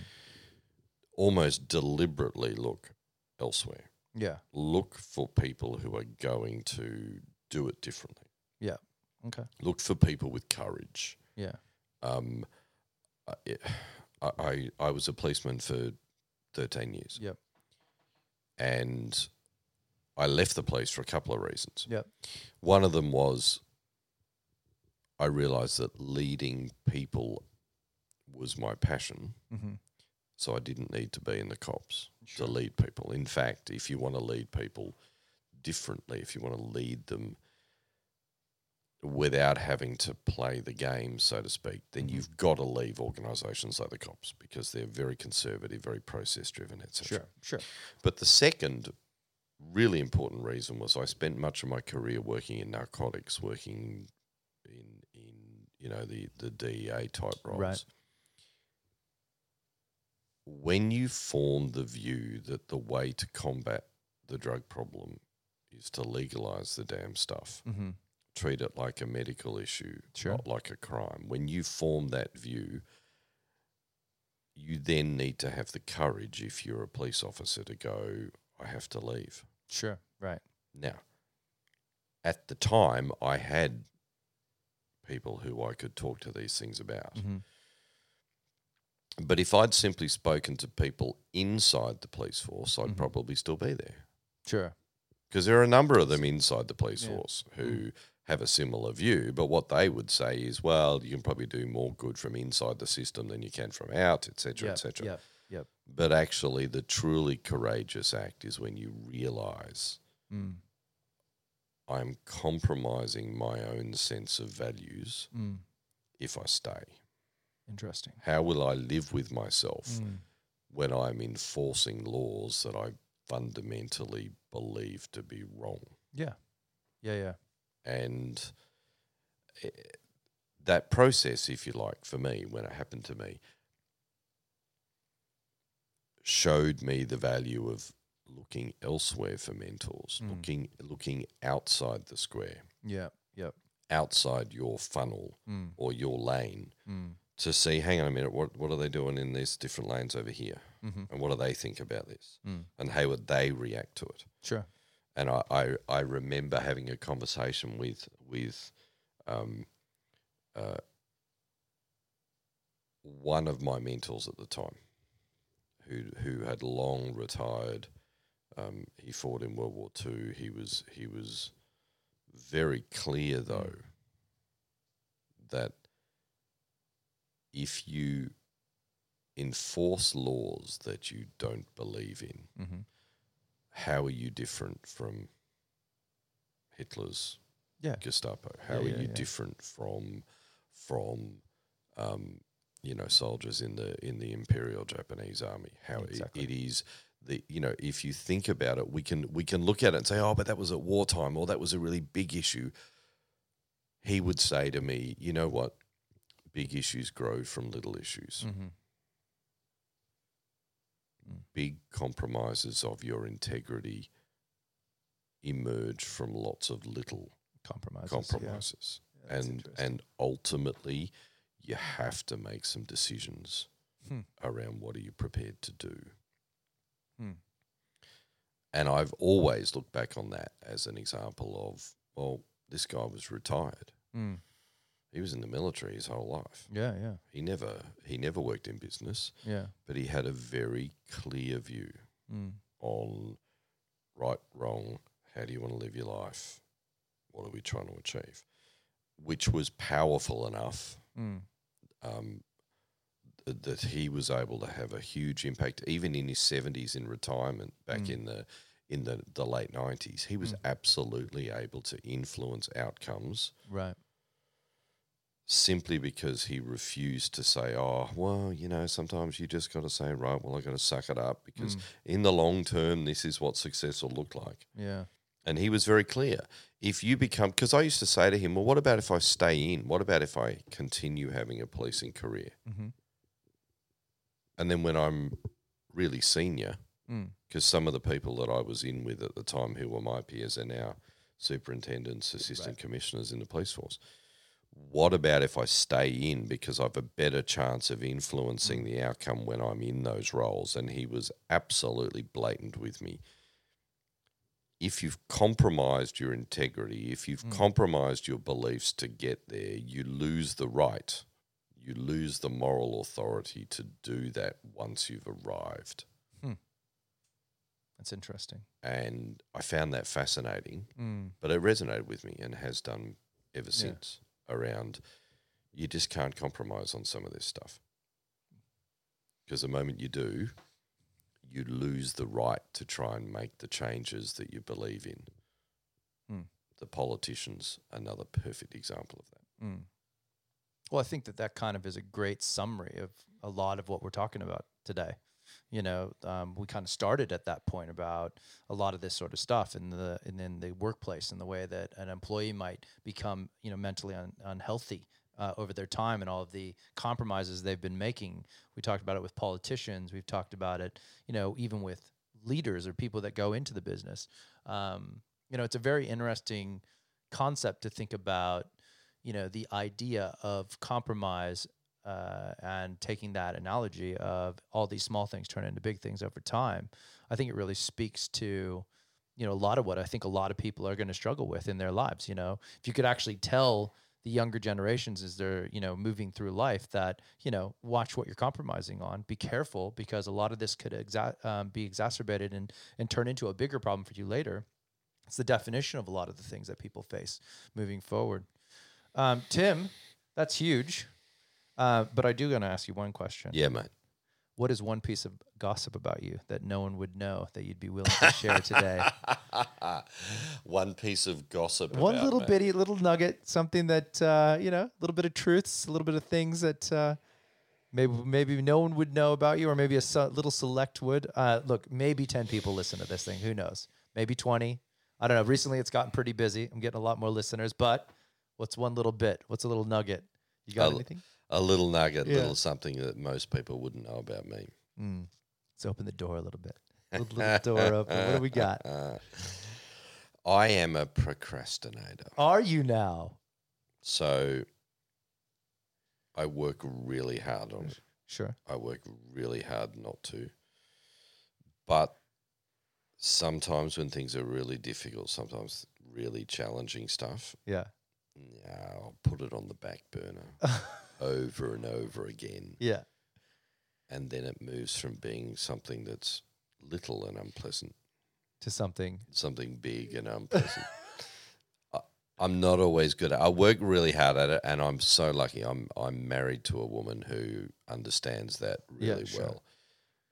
almost deliberately look elsewhere. yeah, Look for people who are going to do it differently. Yeah. Okay, Look for people with courage. yeah, Um, I, I I was a policeman for thirteen years. Yep. And I left the police for a couple of reasons. Yep. One of them was I realised that leading people was my passion, mm-hmm. so I didn't need to be in the cops Sure. to lead people. In fact, if you want to lead people differently, if you want to lead them without having to play the game, so to speak, then Mhm. you've got to leave organisations like the cops because they're very conservative, very process driven, etc. sure, sure, But the second really important reason was I spent much of my career working in narcotics, working in in you know the the DEA type roles. Right. When you form the view that the way to combat the drug problem is to legalize the damn stuff, mm-hmm. Treat it like a medical issue, Sure. not like a crime. When you form that view, you then need to have the courage, if you're a police officer, to go, I have to leave. sure, right, Now, at the time, I had people who I could talk to these things about. mm-hmm. But if I'd simply spoken to people inside the police force, I'd Mhm. probably still be there. sure, Because there are a number of them inside the police Yeah. Force who have a similar view, but what they would say is, well, you can probably do more good from inside the system than you can from out, etc., yeah, etc. yeah, But actually, the truly courageous act is when you realize mm. I'm compromising my own sense of values Mm. if I stay. interesting. How will I live with myself Mm. when I'm enforcing laws that I fundamentally believe to be wrong? Yeah, yeah, yeah, And that process, if you like, for me, when it happened to me, showed me the value of looking elsewhere for mentors, Mm. looking looking outside the square, yeah, yep, outside your funnel mm. or your lane Mm. to see, hang on a minute, what what are they doing in these different lanes over here? Mm-hmm. And what do they think about this? Mm. And how would they react to it? sure, and I, I, I remember having a conversation with with um, uh, one of my mentors at the time, who who had long retired. Um, he fought in World War Two. He was he was very clear though that if you enforce laws that you don't believe in, mm-hmm. How are you different from Hitler's yeah, Gestapo? How Yeah, are yeah, you different from from um, you know soldiers in the in the Imperial Japanese Army? How it- it is the you know if you think about it, we can we can look at it and say, oh, but that was at wartime, or that was a really big issue. He would say to me, you know what? Big issues grow from little issues. mm-hmm. Big compromises of your integrity emerge from lots of little compromises, compromises. Yeah. Yeah, and and ultimately you have to make some decisions Hmm. around what are you prepared to do. Hmm. And I've always looked back on that as an example of, well, this guy was retired. Mm. He was in the military his whole life. yeah, yeah, He never he never worked in business, yeah, but he had a very clear view mm. on right, wrong, how do you want to live your life? What are we trying to achieve? Which was powerful enough. Mm. Um, that he was able to have a huge impact, even in his seventies in retirement back Mm. in the in the, the late nineties. He was Mm. absolutely able to influence outcomes Right. Simply because he refused to say, "Oh, well, you know, sometimes you just got to say, right, well, I got to suck it up because Mm. in the long term, this is what success will look like." Yeah. And he was very clear. If you become, because I used to say to him, well, what about if I stay in? What about if I continue having a policing career? Mm-hmm. And then when I'm really senior, Mm. because some of the people that I was in with at the time who were my peers are now superintendents, assistant Right. commissioners in the police force. What about if I stay in because I've a better chance of influencing the outcome when I'm in those roles? And he was absolutely blatant with me. If you've compromised your integrity, if you've Mm. compromised your beliefs to get there, you lose the right, you lose the moral authority to do that once you've arrived. That's interesting. and I found that fascinating. Mm. But it resonated with me and has done ever Yeah. since. Around, you just can't compromise on some of this stuff because the moment you do, you lose the right to try and make the changes that you believe in. Mm. The politicians, another perfect example of that. Mm. Well, I think that that kind of is a great summary of a lot of what we're talking about today. You know, um, we kind of started at that point about a lot of this sort of stuff in the and in the workplace and the way that an employee might become, you know, mentally un- unhealthy uh, over their time and all of the compromises they've been making. We talked about it with politicians. We've talked about it, you know, even with leaders or people that go into the business. Um, you know, it's a very interesting concept to think about you know the idea of compromise uh, and taking that analogy of all these small things turn into big things over time i think it really speaks to you know a lot of what i think a lot of people are going to struggle with in their lives you know? If you could actually tell the younger generations as they're you know moving through life that you know watch what you're compromising on be careful because a lot of this could exa- um, be exacerbated and and turn into a bigger problem for you later. It's the definition of a lot of the things that people face moving forward. Um, Tim, that's huge. Uh, but I do going to ask you one question. Yeah, mate. What is one piece of gossip about you that no one would know that you'd be willing to share today? One piece of gossip. one little me. bitty little nugget, something that uh, you know, a little bit of truths, a little bit of things that uh, maybe maybe no one would know about you, or maybe a little select would. Uh, look, maybe ten people listen to this thing. Who knows? Maybe twenty. I don't know. Recently, it's gotten pretty busy. I'm getting a lot more listeners. But what's one little bit? What's a little nugget? You got anything? A little nugget, Yeah. little something that most people wouldn't know about me. Mm. Let's open the door a little bit. Little, little door open. What do we got? I am a procrastinator. Are you now? So I work really hard on it. Sure. I work really hard not to. But sometimes when things are really difficult, sometimes really challenging stuff, Yeah. yeah, I'll put it on the back burner over and over again. yeah. And then it moves from being something that's little and unpleasant To something. something big and unpleasant. I, I'm not always good. At, I work really hard at it, and I'm so lucky. I'm I'm married to a woman who understands that Yeah, really sure. well,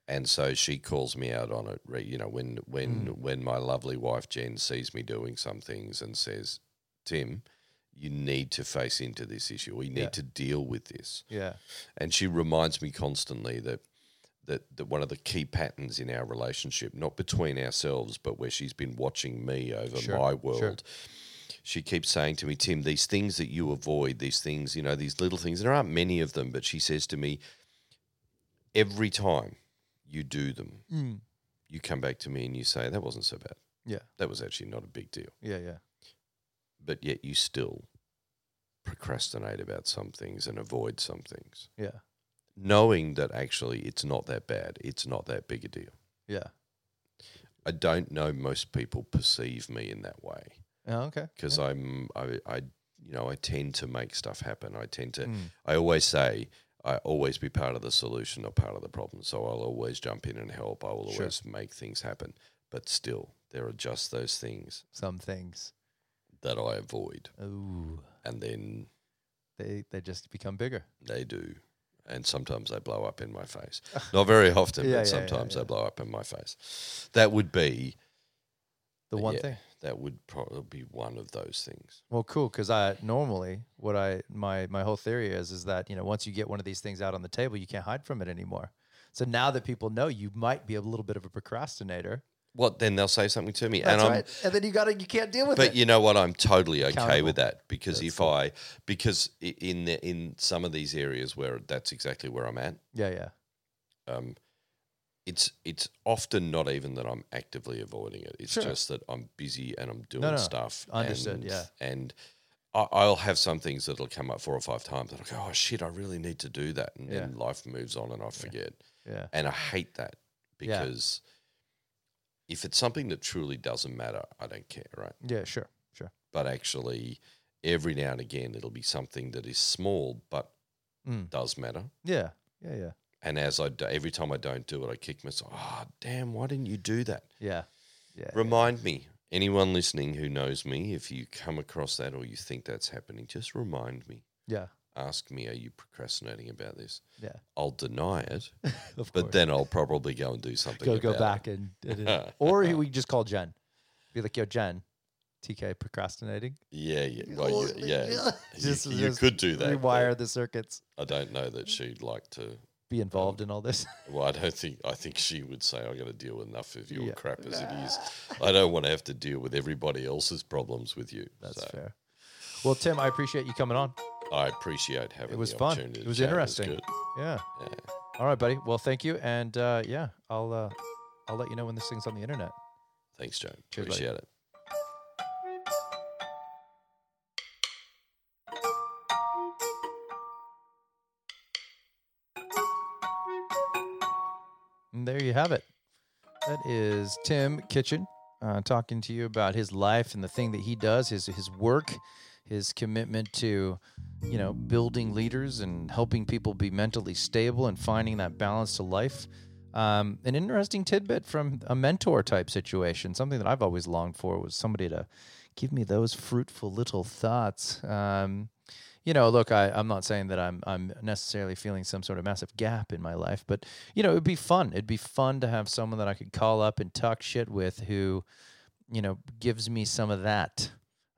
and so she calls me out on it. You know, when when Mm. when my lovely wife Jen sees me doing some things and says, "Tim." You need to face into this issue. We need Yeah. to deal with this Yeah. and she reminds me constantly that that that one of the key patterns in our relationship, not between ourselves, but where she's been watching me over Sure, my sure. world. She keeps saying to me, Tim, these things that you avoid, these things, you know, these little things, there aren't many of them, but she says to me, every time you do them, Mm. you come back to me and you say, that wasn't so bad. Yeah. That was actually not a big deal. Yeah. Yeah. But yet you still procrastinate about some things and avoid some things. Yeah. knowing that actually it's not that bad, it's not that big a deal. Yeah. I don't know most people perceive me in that way Oh, okay. because yeah. I'm I, I you know I tend to make stuff happen. I tend to Mm. I always say I always be part of the solution or part of the problem. So I'll always jump in and help. I will Sure. always make things happen. But still, there are just those things Some things. That I avoid, Ooh. and then They they just become bigger. they do, and sometimes they blow up in my face. Not very often, Yeah, yeah, yeah, but sometimes yeah. they blow up in my face. That would be The one thing. That would probably be one of those things. Well, cool. Because I normally what I my my whole theory is is that you know once you get one of these things out on the table, you can't hide from it anymore. So now that people know you might be a little bit of a procrastinator, What then they'll say something to me, that's and I'm right. And then you got to you can't deal with But it. But you know what? I'm totally okay Accountable. with that because That's if cool. I because in the, in some of these areas where that's exactly where I'm at, yeah, yeah, um, it's it's often not even that I'm actively avoiding it. It's Sure. just that I'm busy and I'm doing no, stuff. understood, and, yeah. and I, I'll have some things that'll come up four or five times, and I go, "Oh shit, I really need to do that," and then life moves on, and I forget. yeah, And I hate that Yeah. because if it's something that truly doesn't matter, I don't care, right? yeah. Sure, sure. but actually every now and again it'll be something that is small but Mm. does matter Yeah, yeah, yeah, and as i do, every time i don't do it i kick myself oh damn why didn't you do that yeah, yeah. remind me anyone listening who knows me if you come across that or you think that's happening just remind me yeah, ask me are you procrastinating about this yeah. i'll deny it but course. then i'll probably go and do something go go back it. and, and- or we just call Jen. Be like, yo, Jen, TK procrastinating. yeah yeah well you, yeah you, Just- you just could do that Rewire the circuits. i don't know that she'd like to Be um, involved in all this. Well, I don't think. I think she would say, "I got to deal with enough of your Yeah. crap as it is. I don't want to have to deal with everybody else's problems with you." That's So fair. Well, Tim, I appreciate you coming on. I appreciate having. It was fun. It was interesting. Yeah. Yeah. All right, buddy. Well, thank you, and uh, yeah, I'll uh, I'll let you know when this thing's on the internet. Thanks, Joe. Cheers, buddy. appreciate it. And there you have it. That is Tim Kitchen uh, talking to you about his life and the thing that he does, his his work, his commitment to, you know, building leaders and helping people be mentally stable and finding that balance to life. Um, an interesting tidbit from a mentor type situation, something that I've always longed for was somebody to give me those fruitful little thoughts. Um, you know, look, I, I'm not saying that I'm I'm necessarily feeling some sort of massive gap in my life, but you know, it'd be fun. It'd be fun to have someone that I could call up and talk shit with who, you know, gives me some of that.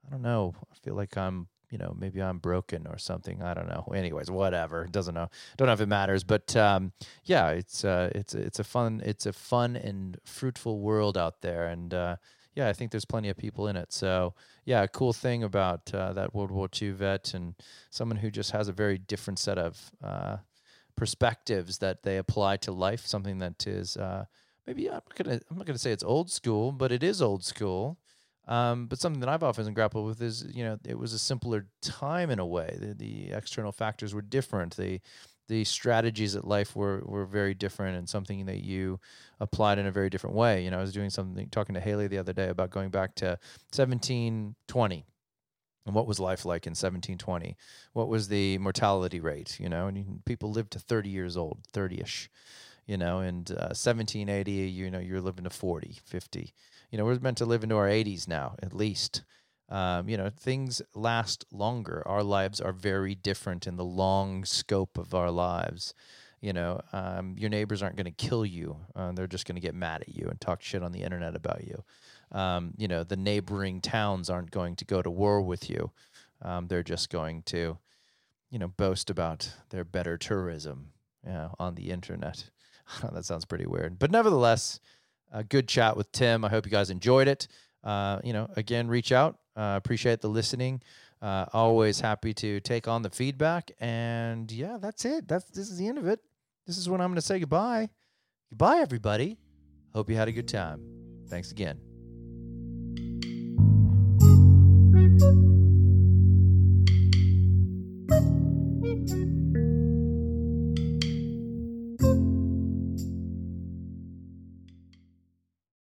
I don't know. I feel like I'm, you know, maybe I'm broken or something. I don't know. Anyways, whatever. Doesn't know. Don't know if it matters, but um, yeah, it's uh, it's it's a fun it's a fun and fruitful world out there, and uh, yeah, I think there's plenty of people in it. So yeah, a cool thing about uh, that World War II vet and someone who just has a very different set of uh, perspectives that they apply to life. Something that is uh, maybe I'm gonna I'm not gonna say it's old school, but it is old school. Um, but something that I've often grappled with is, you know, it was a simpler time in a way. The, the external factors were different. The the strategies at life were were very different, and something that you applied in a very different way. You know, I was doing something talking to Haley the other day about going back to 1720 and what was life like in 1720 what was the mortality rate you know and people lived to 30 years old 30ish you know and uh, 1780 you know you're living to 40 50 you know we're meant to live into our 80s now at least. Um, you know things last longer. Our lives are very different in the long scope of our lives. You know um, your neighbors aren't going to kill you uh, they're just going to get mad at you and talk shit on the internet about you. Um, you know the neighboring towns aren't going to go to war with you. Um, they're just going to you know boast about their better tourism you know, on the internet. That sounds pretty weird. But nevertheless a good chat with tim. I hope you guys enjoyed it. Uh, you know again reach out. Uh, appreciate the listening. Uh, always happy to take on the feedback. And yeah that's it. That's this is the end of it. This is when i'm going to say goodbye. Goodbye everybody. Hope you had a good time. Thanks again